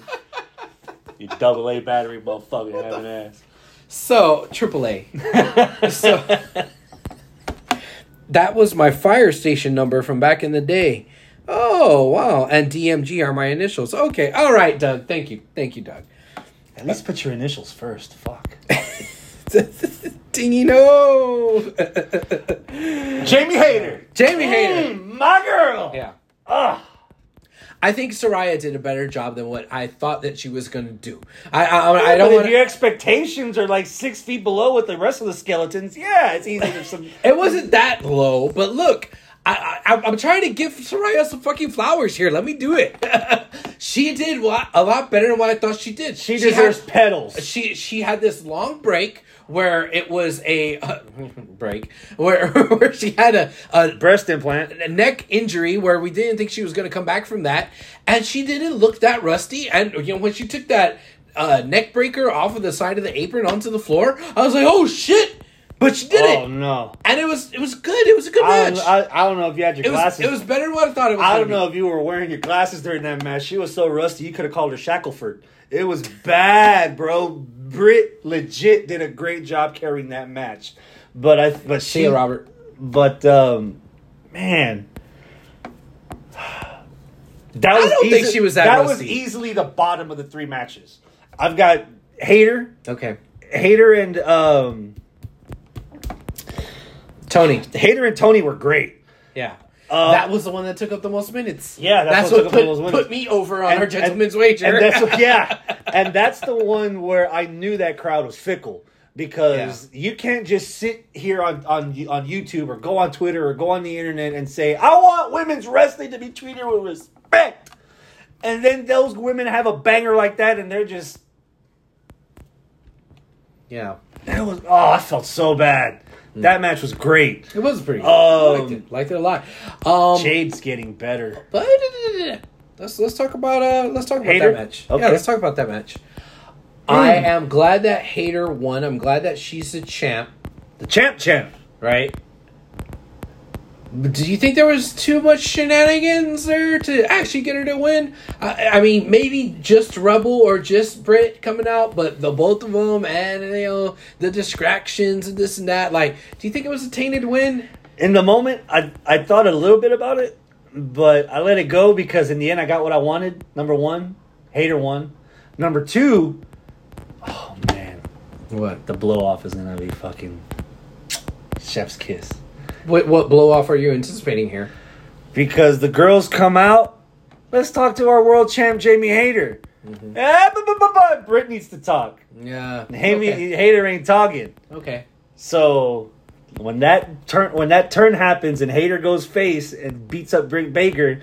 You double A battery motherfucker having ass. So AAA. So that was my fire station number from back in the day. Oh wow! And DMG are my initials. Okay, all right, Doug. Thank you, thank you, Doug. At least put your initials first. Fuck. Dingy no. Jamie Hayter. Jamie Hayter. Mm, my girl. Yeah. Ugh. I think Saraya did a better job than what I thought that she was going to do. I I, I I don't but want. if your expectations are like six feet below with the rest of the skeletons, yeah, it's easy some. It wasn't that low, but look, I, I, I'm trying to give Saraya some fucking flowers here. Let me do it. she did a lot better than what I thought she did. She had- deserves pedals. she she had this long break where it was a break where where she had a, a Breast implant. a neck injury where we didn't think she was going to come back from that, and she didn't look that rusty. And you know when she took that uh, neck breaker off of the side of the apron onto the floor, I was like, "Oh shit!" But she did it. Oh it, no. and it was it was good. It was a good I match. don't, I, I don't know if you had your it was glasses. it was better than what I thought it was. I gonna don't be. know if you were wearing your glasses during that match. She was so rusty, you could have called her Shackleford. It was bad, bro. Britt legit did a great job carrying that match, but I but See she Robert. but um, man, that was don't think she was that That was rusty. easily the bottom of the three matches. I've got Hayter, Okay, Hayter, and um, Toni. Hayter and Toni were great. Yeah. Uh, that was the one that took up the most minutes. Yeah, that's that's, what what, took up the put, most put me over on And- our gentleman's and- wager. And that's yeah, and that's the one where I knew that crowd was fickle because you can't just sit here on on on YouTube or go on Twitter or go on the internet and say I want women's wrestling to be treated with respect, and then those women have a banger like that and they're just yeah, that was oh I felt so bad. That match was great. it was pretty. good. Um, liked it. Liked it a lot. Um, Jade's getting better. but let's let's talk about uh let's talk about Hayter? that match. Okay. Yeah, let's talk about that match. I am glad that Hayter won. I'm glad that she's the champ. The champ champ. Right. But Do you think there was too much shenanigans there to actually get her to win? I, I mean, maybe just Rebel or just Britt coming out, but the both of them and you know the distractions and this and that. Like, do you think it was a tainted win? in the moment, I I thought a little bit about it, but I let it go because in the end, I got what I wanted. Number one, Hayter one. Number two, oh man, What? the blow off is gonna be fucking chef's kiss What, what blow off are you anticipating here? because the girls come out. Let's talk to our world champ Jamie Hayter. Ah, bu- bu- bu- bu- Britt needs to talk. Yeah. Jamie Okay. Hayter ain't talking. okay. So when that turn when that turn happens and Hayter goes face and beats up Britt Baker,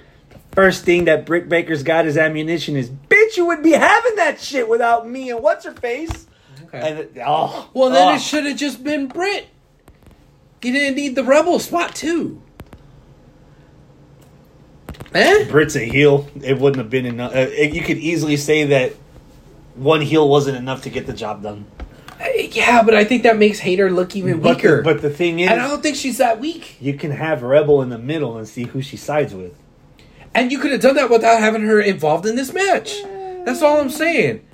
first thing that Britt Baker's got as ammunition is, bitch, you would be having that shit without me and what's her face? Okay. And oh, well, then oh. it should have just been Britt. You didn't need the Rebel spot too. Eh? Britt's a heel. It wouldn't have been enough. Uh, you could easily say that one heel wasn't enough to get the job done. Yeah, but I think that makes Hayter look even But weaker. the, but the thing is, and I don't think she's that weak. you can have Rebel in the middle and see who she sides with. And you could have done that without having her involved in this match. That's all I'm saying.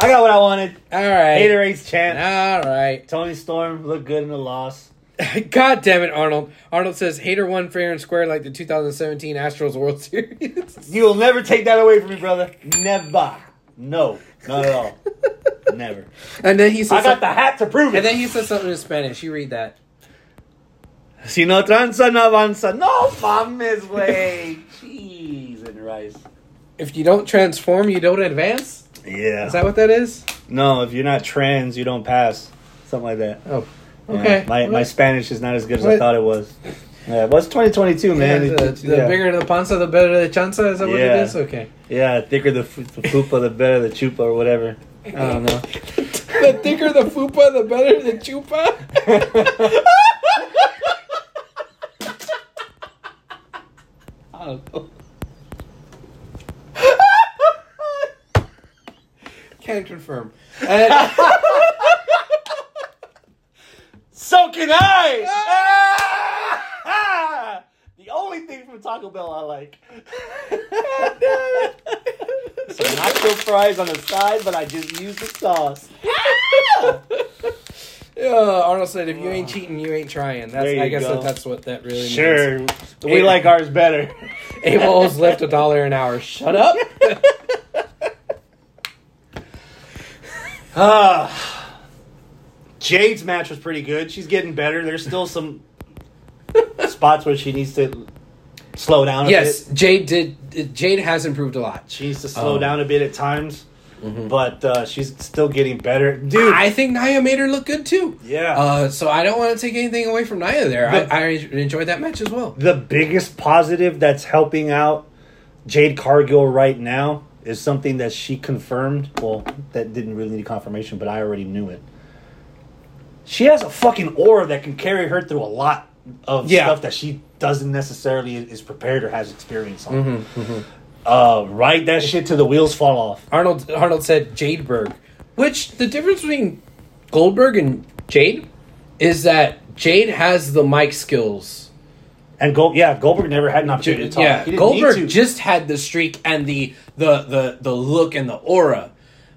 I got what I wanted. All right. Hayter Haterades champ. All right. Toni Storm looked good in the loss. God damn it, Arnold. Arnold says Hayter won fair and square like the 2017 Astros World Series. You will never take that away from me, brother. Never. No, not at all. never. and then he says I got the hat to prove it. And then he says something in Spanish. You read that. Si no tranza, no avanza. No mames, way. Cheese and rice. If you don't transform, you don't advance. Yeah. Is that what that is? no, if you're not trans, you don't pass. Something like that. Oh, Yeah. okay. My, my Spanish is not as good as I thought it was. Yeah, well, it's 2022, man. Yeah, the, the yeah. bigger the panza, the better the chanza. Is that what it is? Okay. Yeah, thicker the, f- the fupa, the better the chupa, or whatever. I don't know. the thicker the fupa, the better the chupa. I don't know. Can confirm. And, So can I! Ah! the only thing from Taco Bell I like. Some nacho fries on the side, but I just use the sauce. yeah, Arnold said, "If you ain't cheating, you ain't trying." That's. There you I guess go. that, that's what that really means. Sure, we like ours better. AWOL's left a dollar an hour. Shut up. Ah. Jade's match was pretty good. She's getting better. There's still some spots where she needs to slow down a yes, bit. Jade did. Jade has improved a lot. She needs to slow Um, down a bit at times, but uh, she's still getting better. Dude, I think Nyla made her look good too. yeah. Uh, so I don't want to take anything away from Nyla there. The- I, I enjoyed that match as well. the biggest positive that's helping out Jade Cargill right now is something that she confirmed. Well, that didn't really need confirmation, but I already knew it. She has a fucking aura that can carry her through a lot of Yeah. stuff that she doesn't necessarily is prepared or has experience on. Mm-hmm, Uh, ride that shit till the wheels fall off. Arnold Arnold said Jadeberg, which the difference between Goldberg and Jade is that Jade has the mic skills. And Gold, yeah, Goldberg never had an opportunity to talk. Yeah, He didn't Goldberg need to. just had the streak and the the the the look and the aura,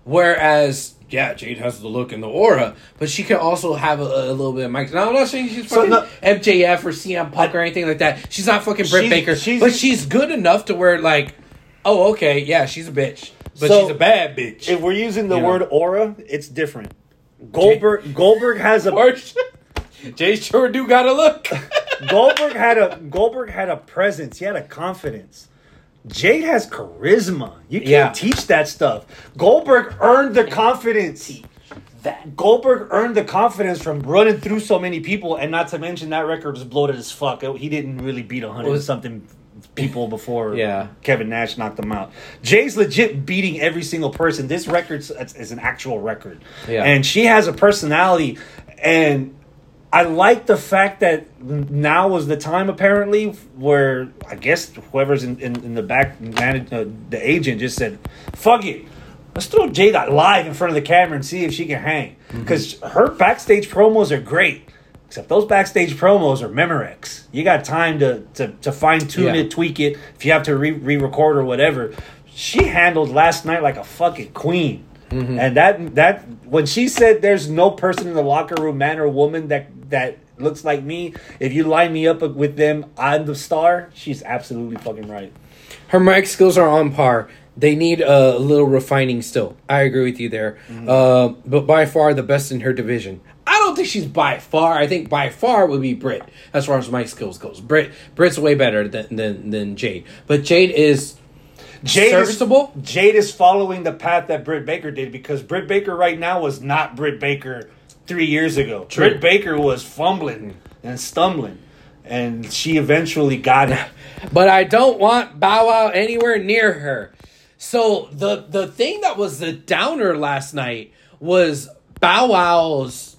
whereas yeah, Jade has the look and the aura, but she can also have a, a little bit of mic. Now I'm not saying she's So, fucking no- MJF or CM Punk or anything like that. She's not fucking Britt She's- Baker, she's- but she's good enough to where like, oh okay, yeah, she's a bitch, but So, she's a bad bitch. if we're using the You know. word aura, it's different. Goldberg Goldberg has a Jay sure do got to look. Goldberg had a Goldberg had a presence. He had a confidence. Jade has charisma. You can't Yeah. teach that stuff. Goldberg earned the confidence. That Goldberg earned the confidence from running through so many people, and not to mention that record was bloated as fuck. He didn't really beat a hundred and Was- something people before Yeah. Kevin Nash knocked him out. Jay's legit beating every single person. This record is an actual record, Yeah. and she has a personality, and I like the fact that now was the time apparently where I guess whoever's in, in, in the back, manage, uh, the agent just said, "Fuck it, let's throw Jade live in front of the camera and see if she can hang." Because her backstage promos are great, except those backstage promos are Memorex. You got time to to, to fine tune Yeah. it, tweak it if you have to re record or whatever. She handled last night like a fucking queen. And that that when she said there's no person in the locker room, man or woman that that looks like me, if you line me up with them, I'm the star. She's absolutely fucking right. Her mic skills are on par. They need a little refining still. I agree with you there. Uh, but by far the best in her division. I don't think she's by far. I think by far would be Britt as far as mic skills goes. Britt Britt's way better than than, than Jade. But Jade is Jade serviceable. Is, Jade is following the path that Britt Baker did because Britt Baker right now was not Britt Baker three years ago. True. Britt Baker was fumbling and stumbling, and she eventually got it. but I don't want Bow Wow anywhere near her. So the the thing that was the downer last night was Bow Wow's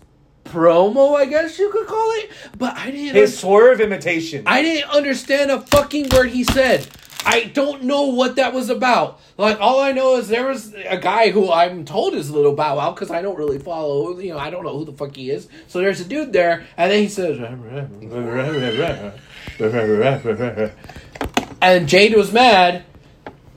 promo, I guess you could call it. But I didn't. His swerve imitation. I didn't understand a fucking word he said. I don't know what that was about. Like all I know is there was a guy who I'm told is a Little Bow Wow because I don't really follow. You know, I don't know who the fuck he is. So there's a dude there, and then he says, and Jade was mad.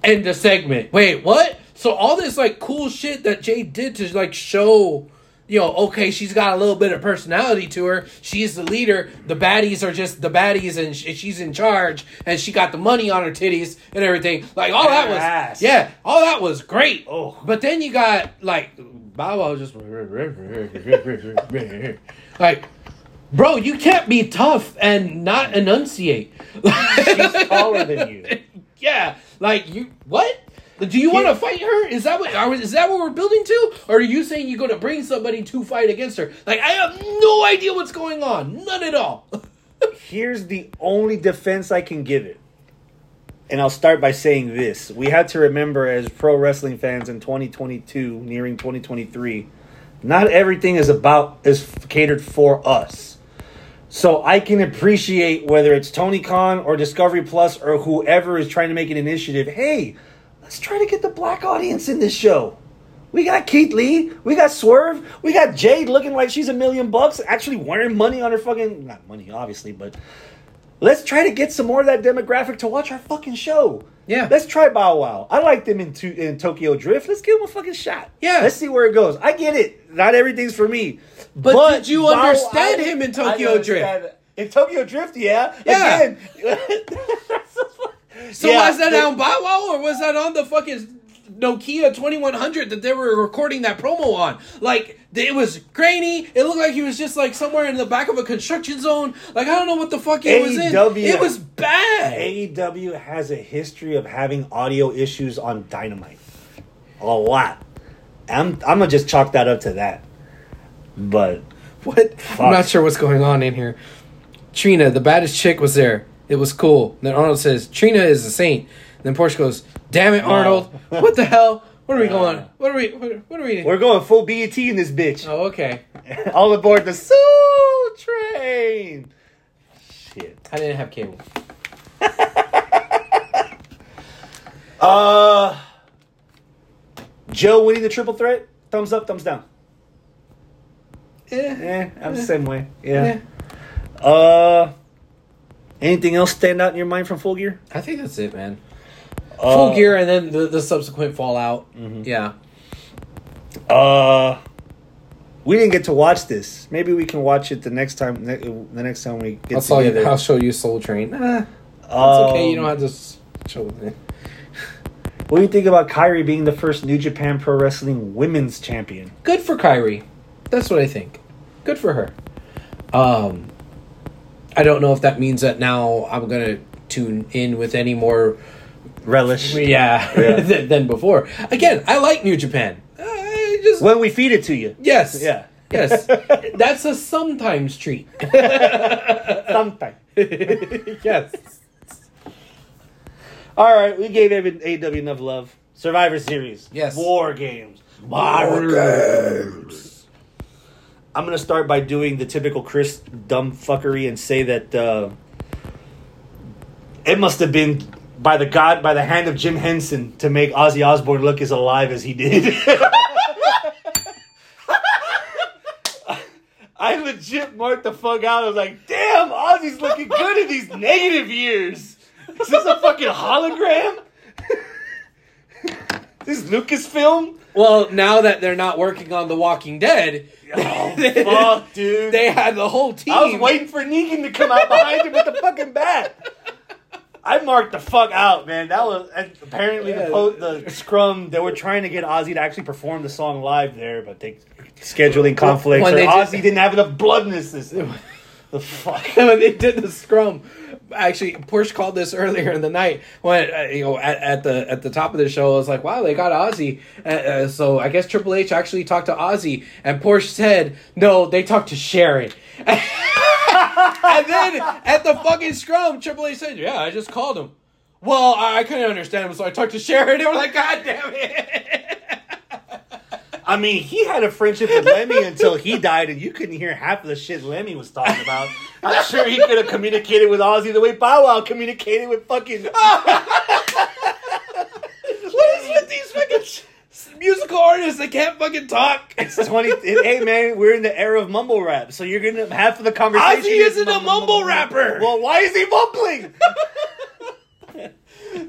End the segment. Wait, what? So all this like cool shit that Jade did to like show you know, okay, she's got a little bit of personality to her. She's the leader. The baddies are just the baddies, and she's in charge. And she got the money on her titties and everything. Like all that was, Ass. yeah, all that was great. Oh. but then you got like Bow Wow just like, bro, you can't be tough and not enunciate. She's taller than you. Yeah, like you what? Do you want to fight her? Is that what are, is that what we're building to? Or are you saying you're going to bring somebody to fight against her? Like I have no idea what's going on, none at all. Here's the only defense I can give it. And I'll start by saying this. We had to remember as pro wrestling fans in 2022, nearing 2023, not everything is about is catered for us. So I can appreciate whether it's Tony Khan or Discovery Plus or whoever is trying to make an initiative. Hey, let's try to get the black audience in this show. We got Keith Lee, we got Swerve, we got Jade looking like she's a million bucks, actually wearing money on her fucking not money obviously, but let's try to get some more of that demographic to watch our fucking show. Yeah. Let's try Bow Wow. I like them in to, in Tokyo Drift. Let's give them a fucking shot. Yeah. Let's see where it goes. I get it. Not everything's for me. But did you Bow understand him in Tokyo Drift? In Tokyo Drift, yeah. Yeah. Again. So Yeah, was that they- on Bow or was that on the fucking Nokia 2100 that they were recording that promo on? Like it was grainy. It looked like he was just like somewhere in the back of a construction zone. Like I don't know what the fuck it was in. It was bad. AEW has a history of having audio issues on Dynamite. A lot. I'm I'm gonna just chalk that up to that. But What? I'm not sure what's going on in here. Trina, the baddest chick, was there. It was cool. Then Arnold says, Trina is a saint. Then Porsche goes, Damn it, Arnold. What the hell? What are we going? What are we? What, are we? Doing? We're going full BET in this bitch. oh, okay. All aboard the Soul Train. Shit. I didn't have cable. Uh Joe winning the triple threat? Thumbs up, thumbs down. Yeah. Eh, I'm the same way. Yeah. Uh anything else stand out in your mind from full gear? I think that's it, man. Uh, Full gear and then the, the subsequent fallout. Yeah. Uh, we didn't get to watch this. Maybe we can watch it the next time. Ne- the next time we get I'll, show you, together. I'll show you Soul Train. Nah, it's Um, okay. You don't have to show me. What do you think about Kairi being the first New Japan Pro Wrestling Women's Champion? Good for Kairi. That's what I think. Good for her. Um, I don't know if that means that now I'm gonna tune in with any more, Relish. yeah, Yeah. than, than before. Again, I like New Japan. I just When we feed it to you. yes, Yeah. yes. That's a sometimes treat. Sometime. yes. All right, we gave AW enough love. Survivor Series. Yes. War Games. War Games. I'm gonna start by doing the typical Chris dumb fuckery and say that uh, it must have been by the god by the hand of Jim Henson to make Ozzy Osbourne look as alive as he did. I legit marked the fuck out. I was like, damn, Ozzy's looking good in these negative years. Is this a fucking hologram? This Lucasfilm? Well, now that they're not working on The Walking Dead, Oh, fuck, dude. they had the whole team. I was waiting for Negan to come out behind him with the fucking bat. I marked the fuck out, man. That was and apparently the po- the scrum. They were trying to get Ozzy to actually perform the song live there, but they scheduling conflicts. When or they did- Ozzy didn't have enough blood in his system. the fuck. when they did the scrum. Actually, Porsche called this earlier in the night when uh, you know at, at the at the top of the show. I was like, "Wow, they got Ozzy." Uh, uh, so I guess Triple H actually talked to Ozzy, and Porsche said, "No, they talked to Sharon." and then at the fucking scrum, Triple H said, "Yeah, I just called him." Well, I, I couldn't understand him, so I talked to Sharon. They were like, "God damn it!" I mean, he had a friendship with Lemmy until he died, and you couldn't hear half of the shit Lemmy was talking about. I'm sure he could have communicated with Ozzy the way Bow Wow communicated with fucking. what is with these fucking musical artists that can't fucking talk? It's twenty. it- hey man, we're in the era of mumble rap, so you're gonna half of the conversation. Ozzy isn't a mumble rapper. Well, why is he mumbling?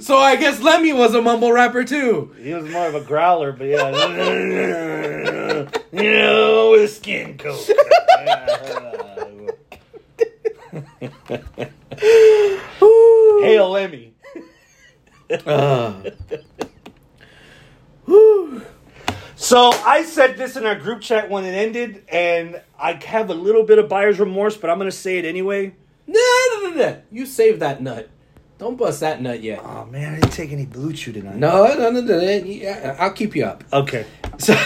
So I guess Lemmy was a mumble rapper too. he was more of a growler, but yeah, you know, with skin coat. Hail Emmy. Uh, So I said this in our group chat when it ended, and I have a little bit of buyer's remorse, but I'm gonna say it anyway. nah, nah, nah, nah. You save that nut. Don't bust that nut yet. Oh man, I didn't take any blue chew tonight. No, no, no, no. no. Yeah, I'll keep you up. Okay. So,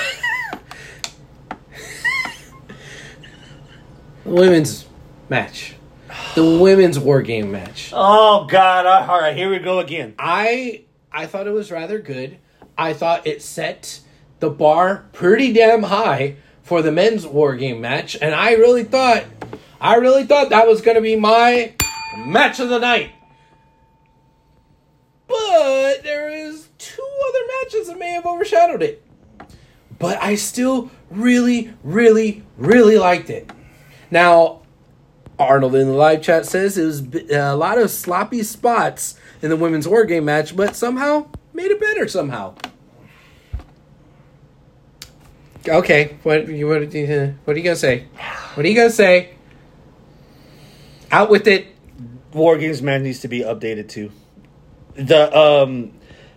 the women's match, the women's war game match. Oh God! All right, here we go again. I I thought it was rather good. I thought it set the bar pretty damn high for the men's war game match, and I really thought, I really thought that was going to be my match of the night. But there is two other matches that may have overshadowed it. But I still really, really, really liked it. Now, Arnold in the live chat says it was a lot of sloppy spots in the women's war game match, but somehow made it better somehow. Okay, what you what what are you gonna say? What are you gonna say? Out with it. War Games man needs to be updated too. The um,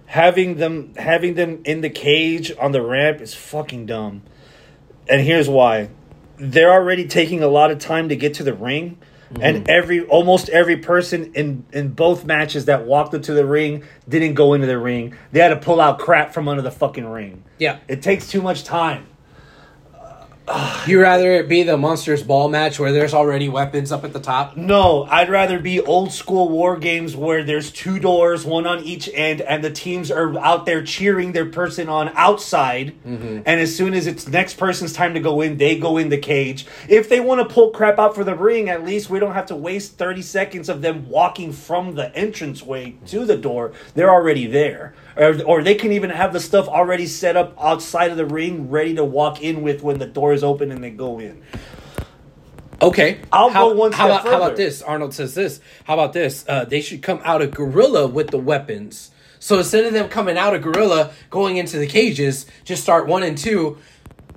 having them having them in the cage on the ramp is fucking dumb, and here's why: they're already taking a lot of time to get to the ring. And every almost every person in in both matches that walked into the ring didn't go into the ring. They had to pull out crap from under the fucking ring. Yeah, It takes too much time. You rather it be the monsters ball match where there's already weapons up at the top. No, I'd rather be old school war games where there's two doors, one on each end, and the teams are out there cheering their person on outside. Mm-hmm. And as soon as it's next person's time to go in, they go in the cage. If they want to pull crap out for the ring, at least we don't have to waste 30 seconds of them walking from the entranceway to the door. They're already there. Or, or they can even have the stuff already set up outside of the ring, ready to walk in with when the door is open and they go in. Okay, I'll how, go one how step about, How about this? Arnold says this. How about this? Uh, they should come out of gorilla with the weapons. So instead of them coming out of gorilla, going into the cages, just start one and two,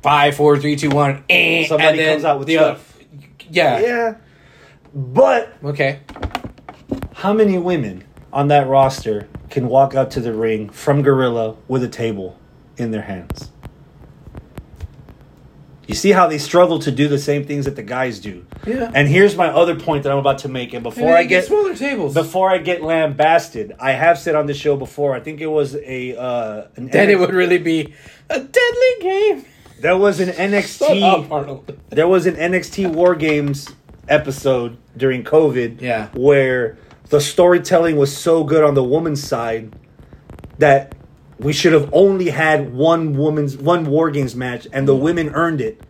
five, four, three, two, one, eh, Somebody and then comes out with the stuff. other- yeah. Yeah. But Okay. how many women on that roster can walk out to the ring from Gorilla with a table in their hands? You see how they struggle to do the same things that the guys do. Yeah. And here's my other point that I'm about to make. And before I get smaller tables, before I get lambasted, I have said on the show before. I think it was a uh, an then NXT it would really be a deadly game. there was an NXT up, there was an NXT War Games episode during COVID Yeah. where the storytelling was so good on the woman's side that we should have only had one woman's one War Games match and the women earned it.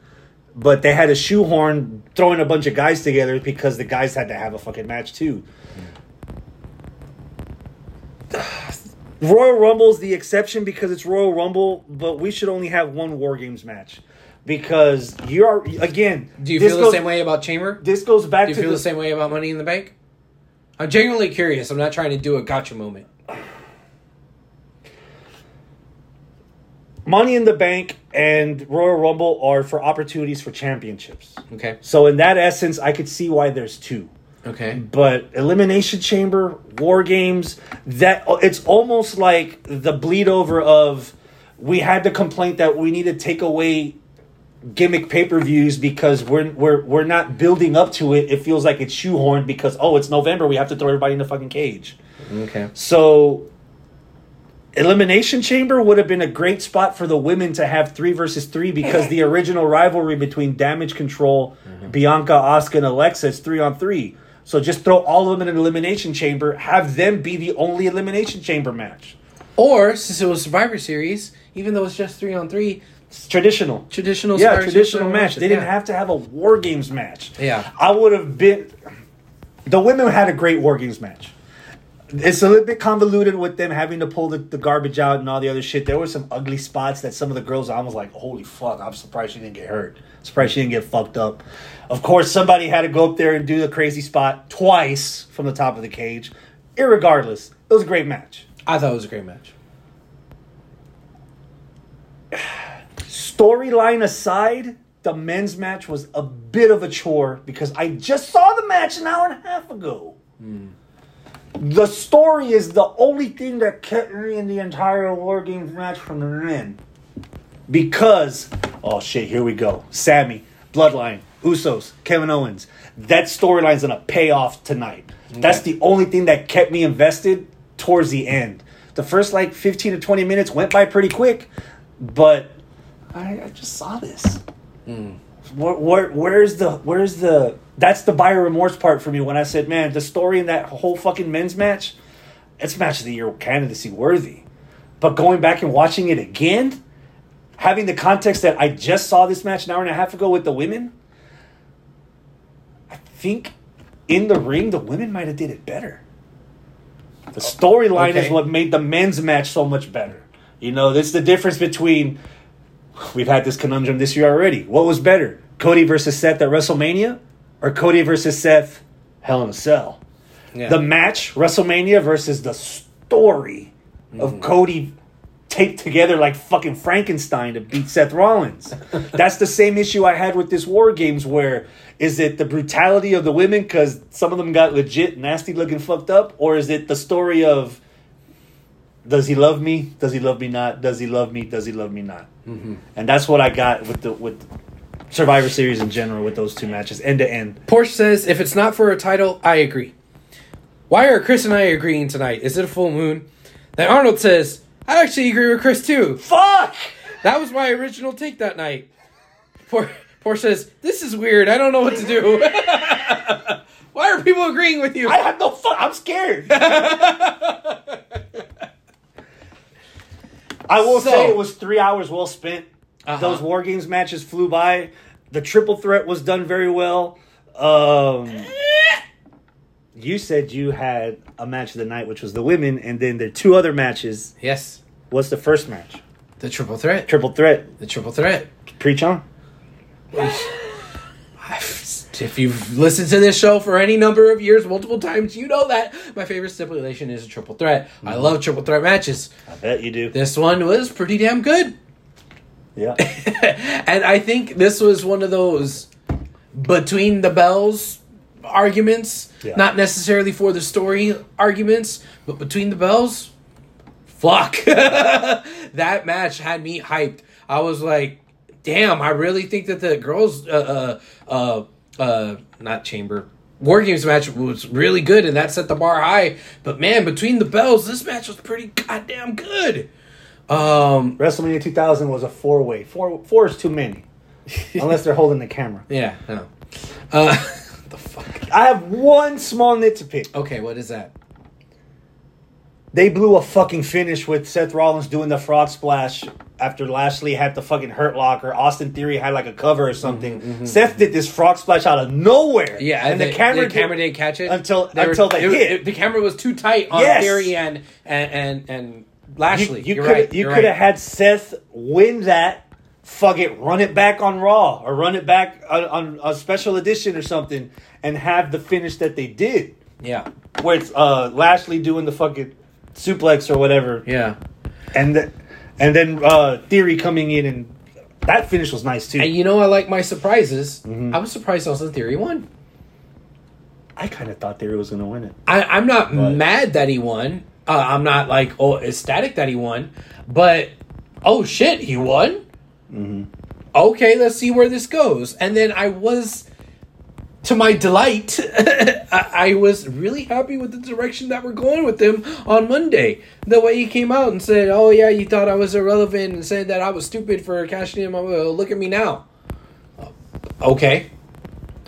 But they had a shoehorn throwing a bunch of guys together because the guys had to have a fucking match too. Royal Rumble's the exception because it's Royal Rumble, but we should only have one War Games match because you're again. Do you feel goes- the same way about Chamber? This goes back Do you to feel the, the same way about Money in the Bank? I'm genuinely curious. I'm not trying to do a gotcha moment. Money in the Bank and Royal Rumble are for opportunities for championships. Okay. So in that essence, I could see why there's two. Okay. But Elimination Chamber, War Games, that it's almost like the bleed over of we had the complaint that we need to take away gimmick pay-per-views because we're we're we're not building up to it. It feels like it's shoehorned because oh, it's November, we have to throw everybody in the fucking cage. Okay. So, Elimination Chamber would have been a great spot for the women to have three versus three because the original rivalry between Damage Control, mm-hmm. Bianca, Asuka, and Alexa is three on three. So just throw all of them in an Elimination Chamber, have them be the only Elimination Chamber match. Or since it was Survivor Series, even though it's just three on three, It's traditional. traditional. Yeah, traditional match. They didn't yeah. have to have a War Games match. Yeah. I would have been. The women had a great War Games match. it's a little bit convoluted with them having to pull the, the garbage out and all the other shit. There were some ugly spots that some of the girls I was like, holy fuck, I'm surprised she didn't get hurt. Surprised she didn't get fucked up. Of course, somebody had to go up there and do the crazy spot twice from the top of the cage. Irregardless, it was a great match. I thought it was a great match. Storyline aside, the men's match was a bit of a chore because I just saw the match an hour and a half ago. Hmm. The story is the only thing that kept me in the entire War Games match from the men. Because, oh shit, here we go. Sammy, Bloodline, Usos, Kevin Owens. That storyline's gonna pay off tonight. That's the only thing that kept me invested towards the end. The first like 15 to 20 minutes went by pretty quick, but I, I just saw this. Hmm. Where, where, where's the where's the that's the buyer remorse part for me when I said, man, the story in that whole fucking men's match, it's match of the year candidacy worthy. But going back and watching it again, having the context that I just saw this match an hour and a half ago with the women, I think in the ring the women might have did it better. The storyline is what made the men's match so much better. You know, this is the difference between we've had this conundrum this year already. What was better, Cody versus Seth at WrestleMania, or Cody versus Seth Hell in a Cell? Yeah. The match WrestleMania versus the story of mm. Cody taped together like fucking Frankenstein to beat Seth Rollins. That's the same issue I had with this War Games. Where is it the brutality of the women because some of them got legit nasty looking fucked up, or is it the story of does he love me? Does he love me not? Does he love me? Does he love me not? Mm-hmm. And that's what I got with the with Survivor Series in general with those two matches, end to end. Porsche says, if it's not for a title, I agree. Why are Chris and I agreeing tonight? Is it a full moon? Then Arnold says, I actually agree with Chris too. Fuck! That was my original take that night. Porsche, Porsche says, this is weird. I don't know what to do. Why are people agreeing with you? I have no fuck. I'm scared. I will So- say it was three hours well spent. Uh-huh. Those War Games matches flew by. The triple threat was done very well. Um, you said you had a match of the night, which was the women, and then there are two other matches. yes. What's the first match? The triple threat. Triple threat. The triple threat. Preach on. If you've listened to this show for any number of years, multiple times, you know that my favorite stipulation is a triple threat. I love triple threat matches. I bet you do. This one was pretty damn good. Yeah. and I think this was one of those between the bells arguments, Yeah. not necessarily for the story arguments, but between the bells. Fuck. that match had me hyped. I was like, damn, I really think that the girls uh uh uh, uh not chamber War Games match was really good and that set the bar high. But man, between the bells, this match was pretty goddamn good. Um WrestleMania 2000 was a four way. Four four is too many, unless they're holding the camera. Yeah, no. Uh, the fuck. I have one small nit to pick. Okay, what is that? They blew a fucking finish with Seth Rollins doing the frog splash after Lashley had the fucking hurt locker. Austin Theory had like a cover or something. Seth did this frog splash out of nowhere. Mm-hmm, Yeah, and the, camera, the camera didn't catch it until They were- until the it- hit. it- the camera was too tight on Yes. Theory and and and, and Lashley. You, You, could right. you could have right. had Seth win that. Fuck it, run it back on Raw or run it back on, on a special edition or something, and have the finish that they did, Yeah, where it's uh, Lashley doing the fucking suplex or whatever, yeah. and th- and then uh, Theory coming in and that finish was nice too. And you know, I like my surprises. Mm-hmm. I was surprised Austin Theory won. I kind of thought Theory was going to win it. I, I'm not But- mad that he won. Uh, I'm not like oh ecstatic that he won, but oh shit, he won. Mm-hmm. Okay, let's see where this goes. And then I was, to my delight, I, was really happy with the direction that we're going with him on Monday. The way he came out and said, "Oh yeah, you thought I was irrelevant," and said that I was stupid for cashing in my will. Look at me now. Uh, okay.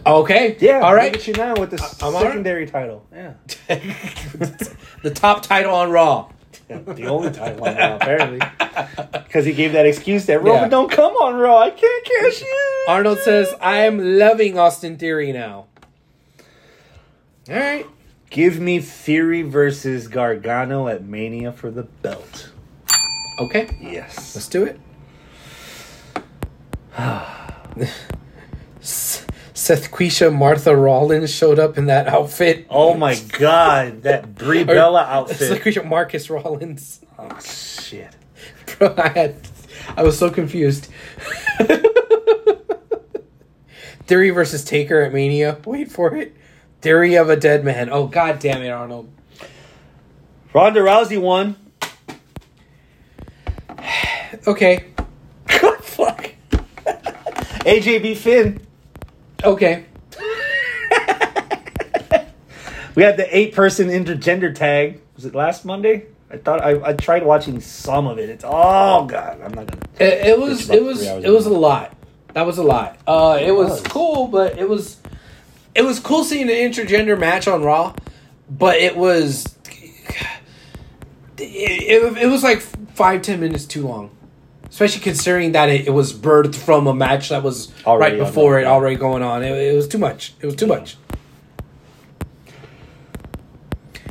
Okay. Yeah, All right. Look at you now with the all right. secondary title. Yeah, the top title on Raw. the only Raw apparently, because he gave that excuse that Roman Yeah. don't come on Raw. I can't cash in. Arnold says, I am loving Austin Theory now. All right. Give me Theory versus Gargano at Mania for the belt. Okay, Yes. let's do it. Seth Quisha, Martha Rollins showed up in that outfit. Oh my god, that Brie Bella Seth outfit. Quisha, Marcus Rollins. Oh shit. Bro, I had, I was so confused. Theory versus Taker at Mania. Wait for it. Theory of a dead man. Oh god damn it, Arnold. Ronda Rousey won. Okay, God fuck. AJ beat Finn. Okay. We had the eight person intergender tag. Was it last Monday? I thought I, I tried watching some of it. It's oh god, I'm not gonna. It, it was it was it was a lot. That was a lot. Uh, it was was. cool, but it was it was cool seeing an intergender match on Raw, but it was it, it, it was like five ten minutes too long, especially considering that it, it was birthed from a match that was Already right before it already going on. It, it was too much. It was too much.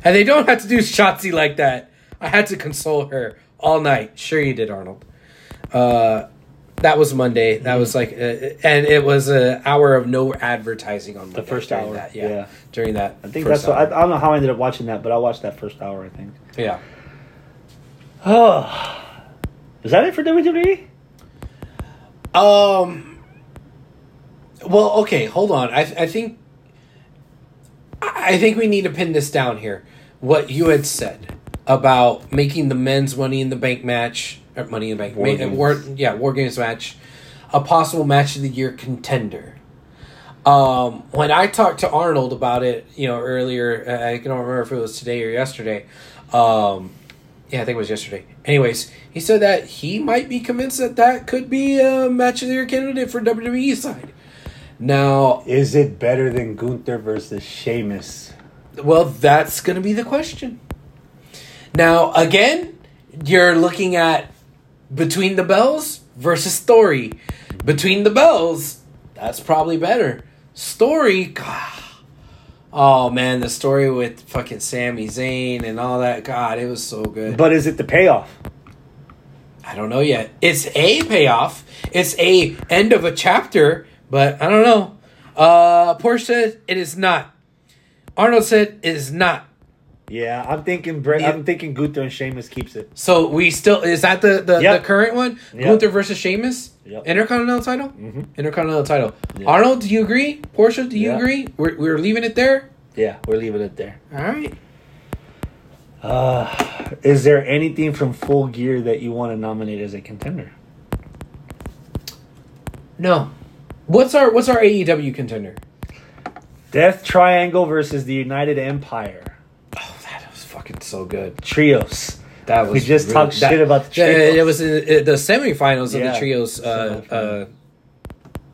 And they don't have to do Shotzi like that. I had to console her all night. Sure, you did, Arnold. Uh, that was Monday. That was like, uh, and it was an hour of no advertising on Monday. The first during hour, That, yeah, yeah. during that. I think first that's what I, I don't know how I ended up watching that, but I watched that first hour. I think. yeah. Oh, is that it for WWE? Um. Well, okay, hold on. I I think I think we need to pin this down here. What you had said about making the men's Money in the Bank match, or Money in the Bank, War ma- Games. war, yeah, War Games match, a possible match of the year contender. Um, when I talked to Arnold about it, you know, earlier, uh, I don't remember if it was today or yesterday. Um, yeah, I think it was yesterday. Anyways, he said that he might be convinced that that could be a match of the year candidate for WWE side. Now, Is it better than Gunther versus Sheamus? well, that's going to be the question. Now, again, you're looking at Between the Bells versus Story. Between the Bells, that's probably better. Story, God. Oh man, the story with fucking Sami Zayn and all that. God, it was so good. But is it the payoff? I don't know yet. It's a payoff. It's a end of a chapter, but I don't know. Uh Porsche said it is not. Arnold said it is not. Yeah, I'm thinking. Bre-. I'm thinking Gunther and Sheamus keeps it. So we still is that the the, Yep. the current one? Yep. Gunther versus Sheamus? Yep. Intercontinental title? Mhm. Intercontinental title. Yeah. Arnold, do you agree? Portia, do you agree? We're we're leaving it there? Yeah, we're leaving it there. All right. Uh, is there anything from Full Gear that you want to nominate as a contender? No. What's our what's our AEW contender? Death Triangle versus the United Empire. That was fucking so good. Trios. That was We just really- talked that- shit about the Yeah, trios. It was in, uh, the semifinals of the trios. Uh,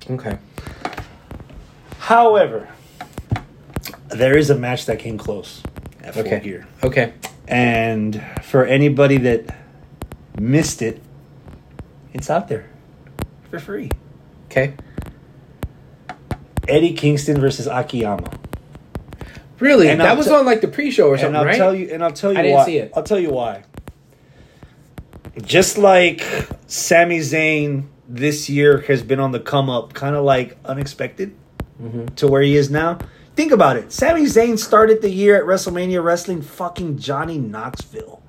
uh, okay. However, there is a match that came close at Full Okay. Gear. Okay. And for anybody that missed it, it's out there for free. Okay. Eddie Kingston versus Akiyama. Really? And that I'll was te- on like the pre-show or something, And I'll right? tell you and I'll tell you I didn't why. see it. I'll tell you why. Just like Sami Zayn this year has been on the come up, kind of like unexpected Mhm. to where he is now. Think about it. Sami Zayn started the year at WrestleMania wrestling fucking Johnny Knoxville.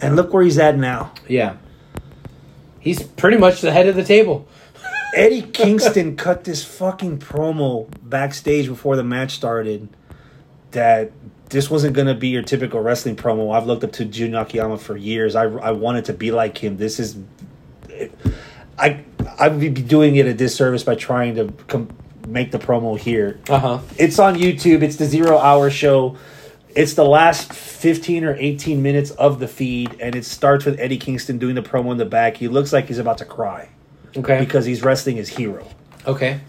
And look where he's at now. Yeah. He's pretty much the head of the table. Eddie Kingston cut this fucking promo backstage before the match started that this wasn't going to be your typical wrestling promo. I've looked up to Jun Akiyama for years. I, I wanted to be like him. This is. I I'd be doing it a disservice by trying to com- make the promo here. Uh huh. It's on YouTube. It's the zero hour show. It's the last 15 or 18 minutes of the feed, and it starts with Eddie Kingston doing the promo in the back. He looks like he's about to cry Okay. because he's wrestling his hero. okay.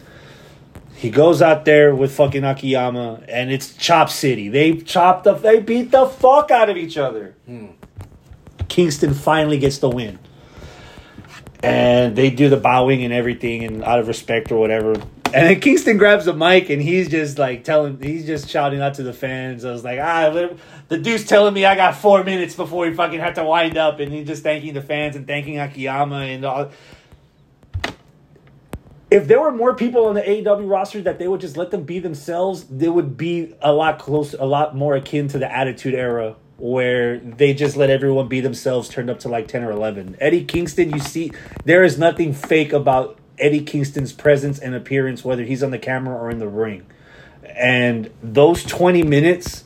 He goes out there with fucking Akiyama, and it's Chop City. They chopped the, they beat the fuck out of each other. Kingston finally gets the win, and they do the bowing and everything, and out of respect or whatever, And then Kingston grabs the mic and he's just like telling, he's just shouting out to the fans. I was like, ah, the dude's telling me I got four minutes before we fucking have to wind up, and he's just thanking the fans and thanking Akiyama and all. If there were more people on the AEW roster that they would just let them be themselves, they would be a lot close, a lot more akin to the Attitude Era where they just let everyone be themselves turned up to like 10 or 11 eddie kingston you see there is nothing fake about eddie kingston's presence and appearance whether he's on the camera or in the ring. And those 20 minutes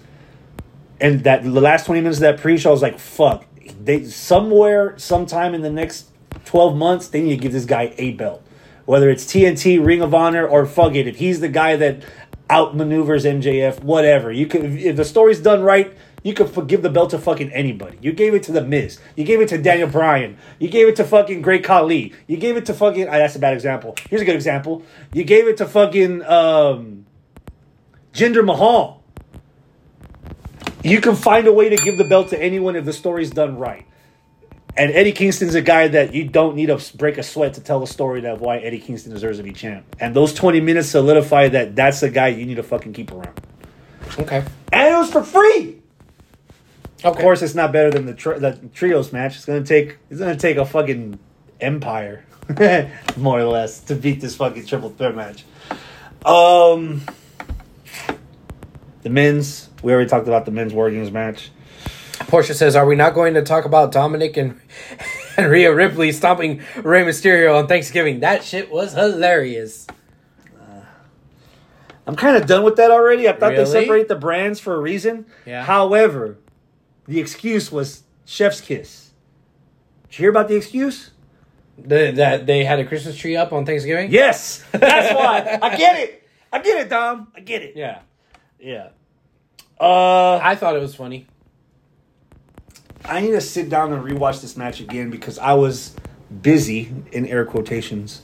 and that the last 20 minutes of that pre-show I was like fuck. They somewhere sometime in the next 12 months they need to give this guy a belt whether it's tnt ring of honor or fuck it if he's the guy that outmaneuvers mjf whatever you could if the story's done right you could give the belt to fucking anybody. You gave it to The Miz. You gave it to Daniel Bryan. You gave it to fucking Great Khali. You gave it to fucking. Ah, that's a bad example. Here's a good example. You gave it to fucking um, Jinder Mahal. You can find a way to give the belt to anyone if the story's done right. And Eddie Kingston's a guy that you don't need to break a sweat to tell the story of why Eddie Kingston deserves to be champ. And those 20 minutes solidify that that's the guy you need to fucking keep around. Okay. And it was for free. Of course, it's not better than the tri- the trios match. It's gonna take it's gonna take a fucking empire, more or less, to beat this fucking triple threat match. Um, the men's. We already talked about the men's War Games match. Portia says, "Are we not going to talk about Dominic and and Rhea Ripley stomping Rey Mysterio on Thanksgiving? That shit was hilarious." I'm kind of done with that already. I thought they separate the brands for a reason. Yeah. However, the excuse was chef's kiss. Did you hear about the excuse? The, that they had a Christmas tree up on Thanksgiving. Yes, that's why. I get it. I get it, Dom. I get it. Yeah. Yeah. Uh, I thought it was funny. I need to sit down and rewatch this match again because I was busy in air quotations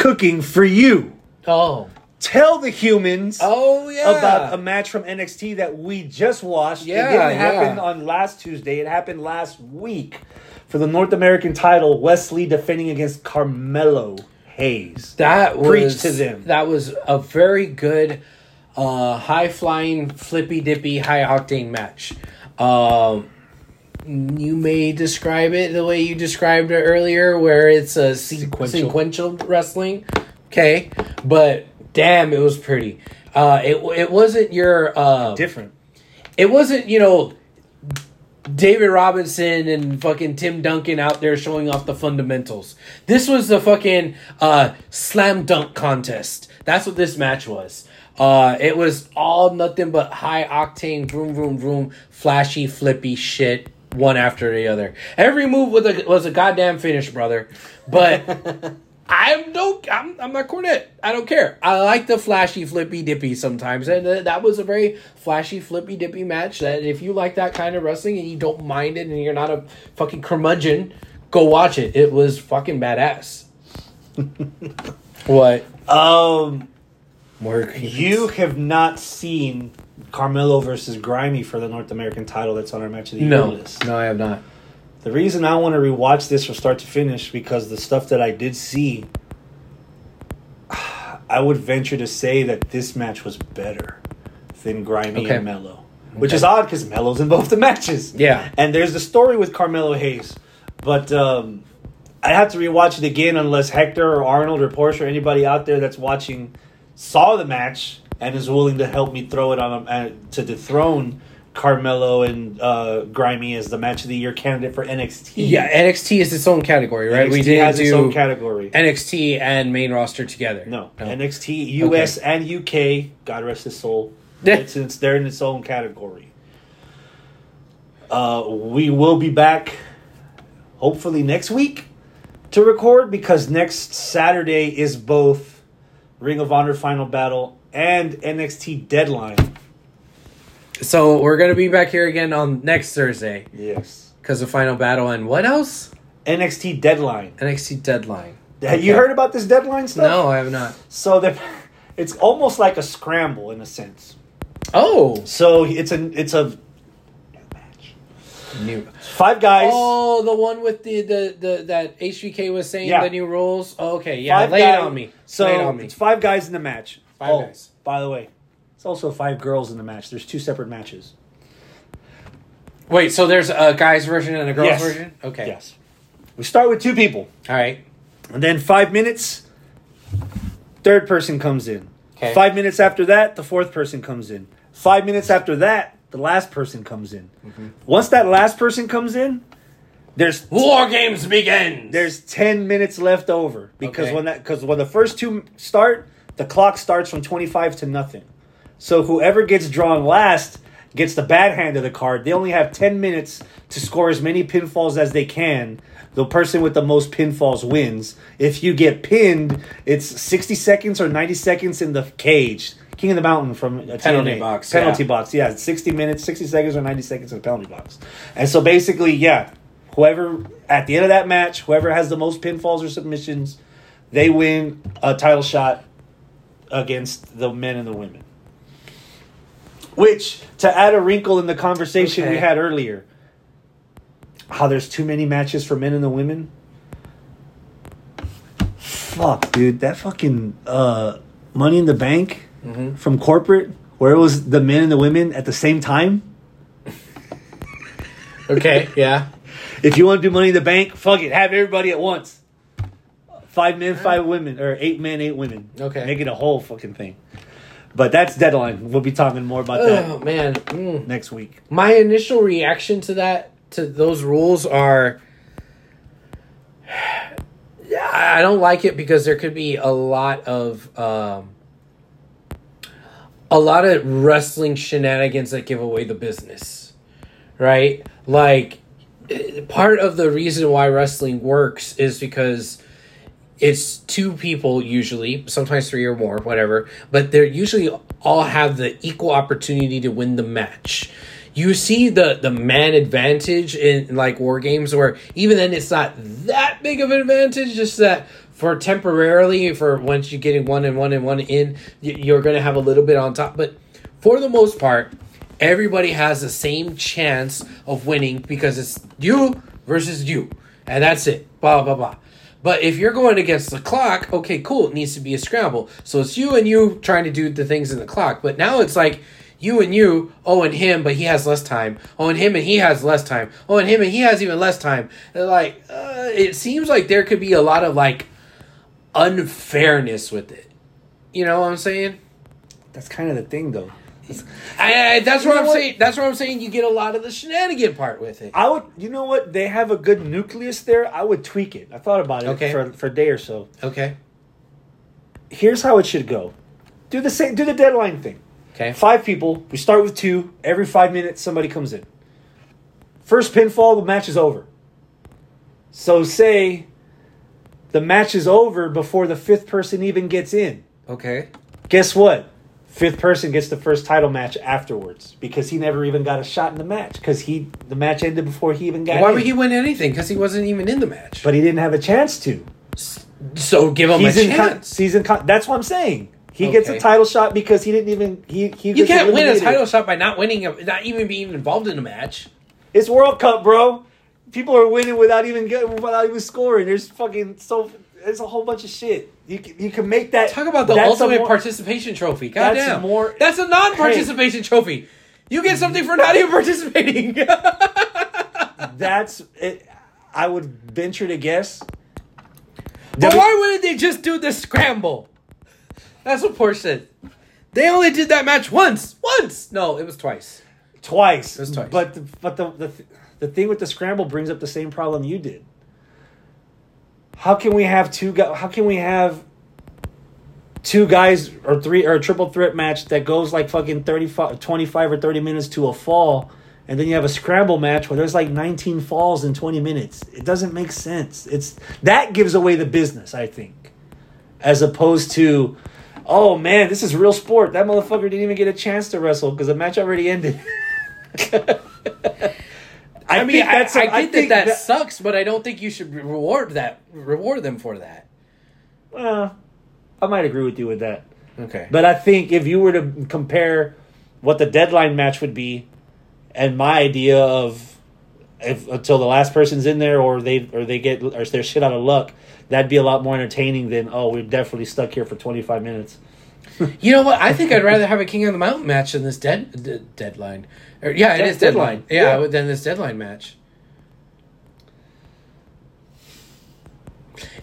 cooking for you. Oh. Tell the humans Oh yeah. about a match from NXT that we just watched. Yeah, it didn't happen yeah. on last Tuesday. It happened last week for the North American title. Wes Lee defending against Carmelo Hayes. That was Preach to them. That was a very good, uh, high flying, flippy dippy, high octane match. Um, you may describe it the way you described it earlier, where it's a se- Sequential. sequential. wrestling. Okay, but damn, it was pretty. Uh, it it wasn't your uh, Different. it wasn't you know David Robinson and fucking Tim Duncan out there showing off the fundamentals. This was the fucking uh, slam dunk contest. That's what this match was. Uh, it was all nothing but high octane, vroom vroom vroom, flashy, flippy shit, one after the other. Every move was a was a goddamn finish, brother. But I don't. I'm, I'm not Cornette. I don't care. I like the flashy, flippy, dippy sometimes, and uh, that was a very flashy, flippy, dippy match. That if you like that kind of wrestling and you don't mind it, and you're not a fucking curmudgeon, go watch it. It was fucking badass. what? Um, More you have not seen Carmelo versus Grimy for the North American title that's on our match of the year no, list. no, I have not. The reason I want to rewatch this from start to finish because the stuff that I did see, I would venture to say that this match was better than Grimy Okay. and Mello, which Okay. is odd because Mello's in both the matches. Yeah. and there's the story with Carmelo Hayes, but um, I have to rewatch it again unless Hector or Arnold or Porsche or anybody out there that's watching saw the match and is willing to help me throw it on uh, to dethrone Carmelo and uh, Grimy as the match of the year candidate for NXT. Yeah, NXT is its own category, right? NXT we didn't has do its own category. NXT and main roster together. no, NXT US and UK. God rest his soul. It's they're in its own category. Uh, we will be back, hopefully next week, to record because next Saturday is both Ring of Honor Final Battle and NXT Deadline. So we're gonna be back here again on next Thursday Yes, because of Final Battle and what else? NXT Deadline. NXT Deadline. Have you heard about this deadline stuff? No, I have not. So it's almost like a scramble in a sense. Oh, So it's a it's a New. Five guys. Oh, the one with the the, the that HBK was saying Yeah. the new rules. Oh, okay, yeah, five lay it on me. So lay it on me. it's five guys in the match. Five oh, guys. By the way, it's also five girls in the match. There's two separate matches. Wait, so there's a guy's version and a girl's Yes. version. Okay, Yes. We start with two people, all right. and then five minutes, third person comes in. Okay. Five minutes after that, the fourth person comes in. Five minutes after that, the last person comes in. Mm-hmm. Once that last person comes in, there's War games begins. there's 10 minutes left over because Okay. when that because when the first two start the clock starts from 25 to nothing so whoever gets drawn last gets the bad hand of the card they only have 10 minutes to score as many pinfalls as they can the person with the most pinfalls wins if you get pinned it's 60 seconds or 90 seconds in the cage king of the mountain from a Penalty TNA. box, penalty yeah. box yeah 60 minutes 60 seconds or 90 seconds in the penalty box and so basically yeah whoever at the end of that match, whoever has the most pinfalls or submissions, they win a title shot against the men and the women. Which, to add a wrinkle in the conversation we had earlier, how there's too many matches for men and the women. Fuck, dude, that fucking uh, Money in the Bank Mhm. from corporate, where it was the men and the women at the same time. Okay, yeah. If you want to do Money in the Bank, fuck it, have everybody at once. Five men, five women, or eight men, eight women. Okay. make it a whole fucking thing. But that's deadline. We'll be talking more about Oh that man. Mm. next week. My initial reaction to that to those rules are yeah, I don't like it because there could be a lot of um a lot of wrestling shenanigans that give away the business. Right? Like part of the reason why wrestling works is because it's two people usually, sometimes three or more, whatever, but they're usually all have the equal opportunity to win the match. You see the the man advantage in like war games where even then it's not that big of an advantage, just that for temporarily for once you're getting one and one and one in, you're going to have a little bit on top, but for the most part, everybody has the same chance of winning because it's you versus you, and that's it. Blah blah blah. But if you're going against the clock, okay, cool. It needs to be a scramble. So it's you and you trying to do the things in the clock. But now it's like you and you, oh, and him, but he has less time. Oh, and him and he has less time. Oh, and him and he has even less time. Like, uh, it seems like there could be a lot of like unfairness with it. You know what I'm saying? That's kind of the thing, though. I, I, that's You what I'm what? saying. That's what I'm saying. You get a lot of the shenanigan part with it. I would, you know what? They have a good nucleus there. I would tweak it. I thought about it Okay. for for a day or so. Okay. Here's how it should go: do the same, do the deadline thing. Okay. Five people. We start with two. Every five minutes, somebody comes in. First pinfall, the match is over. So say the match is over before the fifth person even gets in. Okay. Guess what? Fifth person gets the first title match afterwards because he never even got a shot in the match because he the match ended before he even got Why in. would he win anything? Because he wasn't even in the match. But he didn't have a chance to. So give him He's a in con- chance. he's in con- that's what I'm saying. He gets a title shot because he didn't even he he you can't win a title shot by not winning, a, not even being involved in a match. It's World Cup, bro. People are winning without even getting without even scoring. There's fucking so there's a whole bunch of shit. You can, you can make that Talk about the ultimate more- participation trophy. God that's damn. more- That's a non-participation trophy. You get something for not even participating. That's it. I would venture to guess. but why wouldn't they just do the scramble? That's what Porsche said. They only did that match once. Once. No, it was twice. twice. It was twice. But the, but the, the the thing with the scramble brings up the same problem you did. How can we have two guys? How can we have two guys or three or a triple threat match that goes like fucking 35, 25 or thirty minutes to a fall, and then you have a scramble match where there's like nineteen falls in twenty minutes? It doesn't make sense. It's that gives away the business, I think, as opposed to. Oh man, this is real sport. That motherfucker didn't even get a chance to wrestle because the match already ended. I, mean, I, that's a- I get think that that sucks, but I don't think you should reward that. Reward them for that. Well, I might agree with you with that. Okay. But I think if you were to compare what the deadline match would be and my idea of if until the last person's in there or they or they get or they're shit out of luck, that'd be a lot more entertaining than oh we're definitely stuck here for twenty five minutes. You know what? I think I'd rather have a King of the Mountain match than this dead d- deadline. Or, yeah, it is deadline. deadline. Yeah, Yeah. than this deadline match.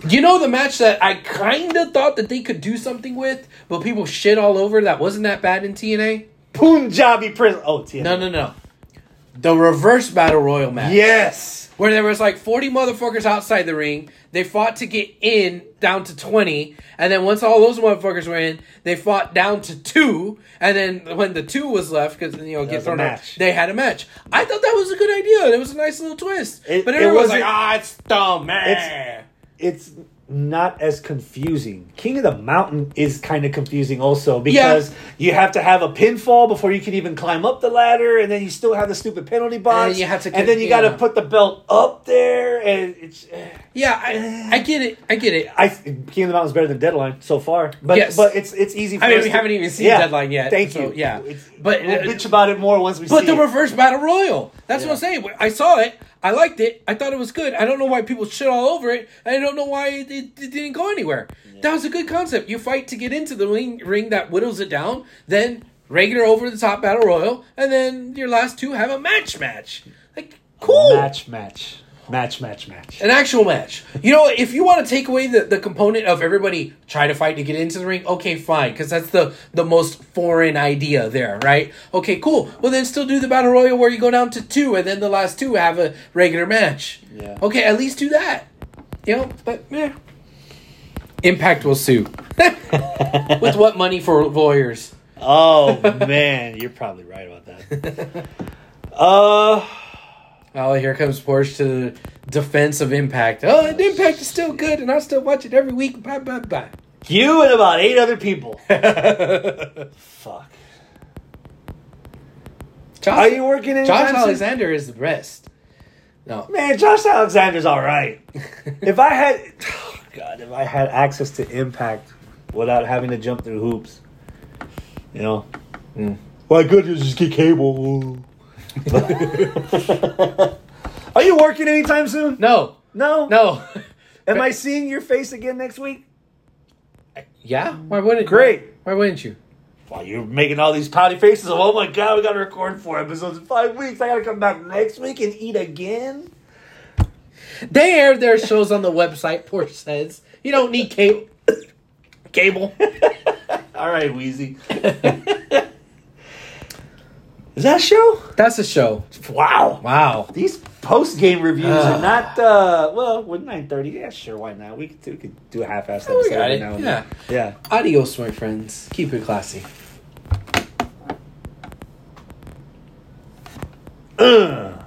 You know the match that I kind of thought that they could do something with, but people shit all over that wasn't that bad in TNA. Punjabi prison. Oh, TNA. No, no, no. The reverse battle royal match. Yes. Where there was like 40 motherfuckers outside the ring. They fought to get in down to 20. And then once all those motherfuckers were in, they fought down to two. And then when the two was left, because, you know, get thrown out, they had a match. I thought that was a good idea. It was a nice little twist. It- but it everyone was like, ah, it's dumb, man. It's- It's not as confusing. King of the Mountain is kind of confusing also because you have to have a pinfall before you can even climb up the ladder, and then you still have the stupid penalty box. And you have to and then you got to put the belt up there, and it's. Eh. yeah, I, eh. I get it. I get it. I King of the Mountain's better than Deadline so far, but Yes. but it's it's easy. For I mean, we to- haven't even seen Yeah. Deadline yet, Thank so, you. yeah. It's, But- we'll uh, bitch about it more once we see it. But the it. reverse battle royal. That's what I'm saying. I saw it. I liked it. I thought it was good. I don't know why people shit all over it. I don't know why it, it, it didn't go anywhere. That was a good concept. You fight to get into the ring, ring that whittles it down, then regular over the top battle royal, and then your last two have a match match. Like cool. match, match, match, match, match. An actual match. You know, if you want to take away the, the component of everybody try to fight to get into the ring, okay, fine, because that's the the most foreign idea there, right? Okay, cool. Well, then still do the battle royal where you go down to two, and then the last two have a regular match. Yeah. Okay, at least do that. You know, but yeah. Impact will sue. With what money for lawyers? Oh man, you're probably right about that. Uh. Oh, here comes Porsche to the defense of Impact. Oh, and Impact is still good, and I still watch it every week. Bye, bye, bye. You and about eight other people. Fuck. Josh, Are you working in Josh? Alexander is the best. No. Man, Josh Alexander's all right. if I had, oh God, if I had access to Impact without having to jump through hoops, you know, Mm. why couldn't just get cable? Are you working anytime soon? No. No. No. Am I seeing your face again next week? yeah? Why wouldn't Great. Why wouldn't you? While you're making all these pouty faces of, oh my god, we gotta record four episodes in five weeks. I gotta come back next week and eat again. They air their shows on the website, Porsche says. You don't need cable. cable. All right, Wheezy. Is that a show? That's a show. Wow. Wow. These post game reviews are not uh well with nine thirty. Yeah, sure, why not? We could do, we could do a half assed Oh, we episode got it. now and Yeah. then. Yeah. Adios, my friends. Keep it classy. Ugh.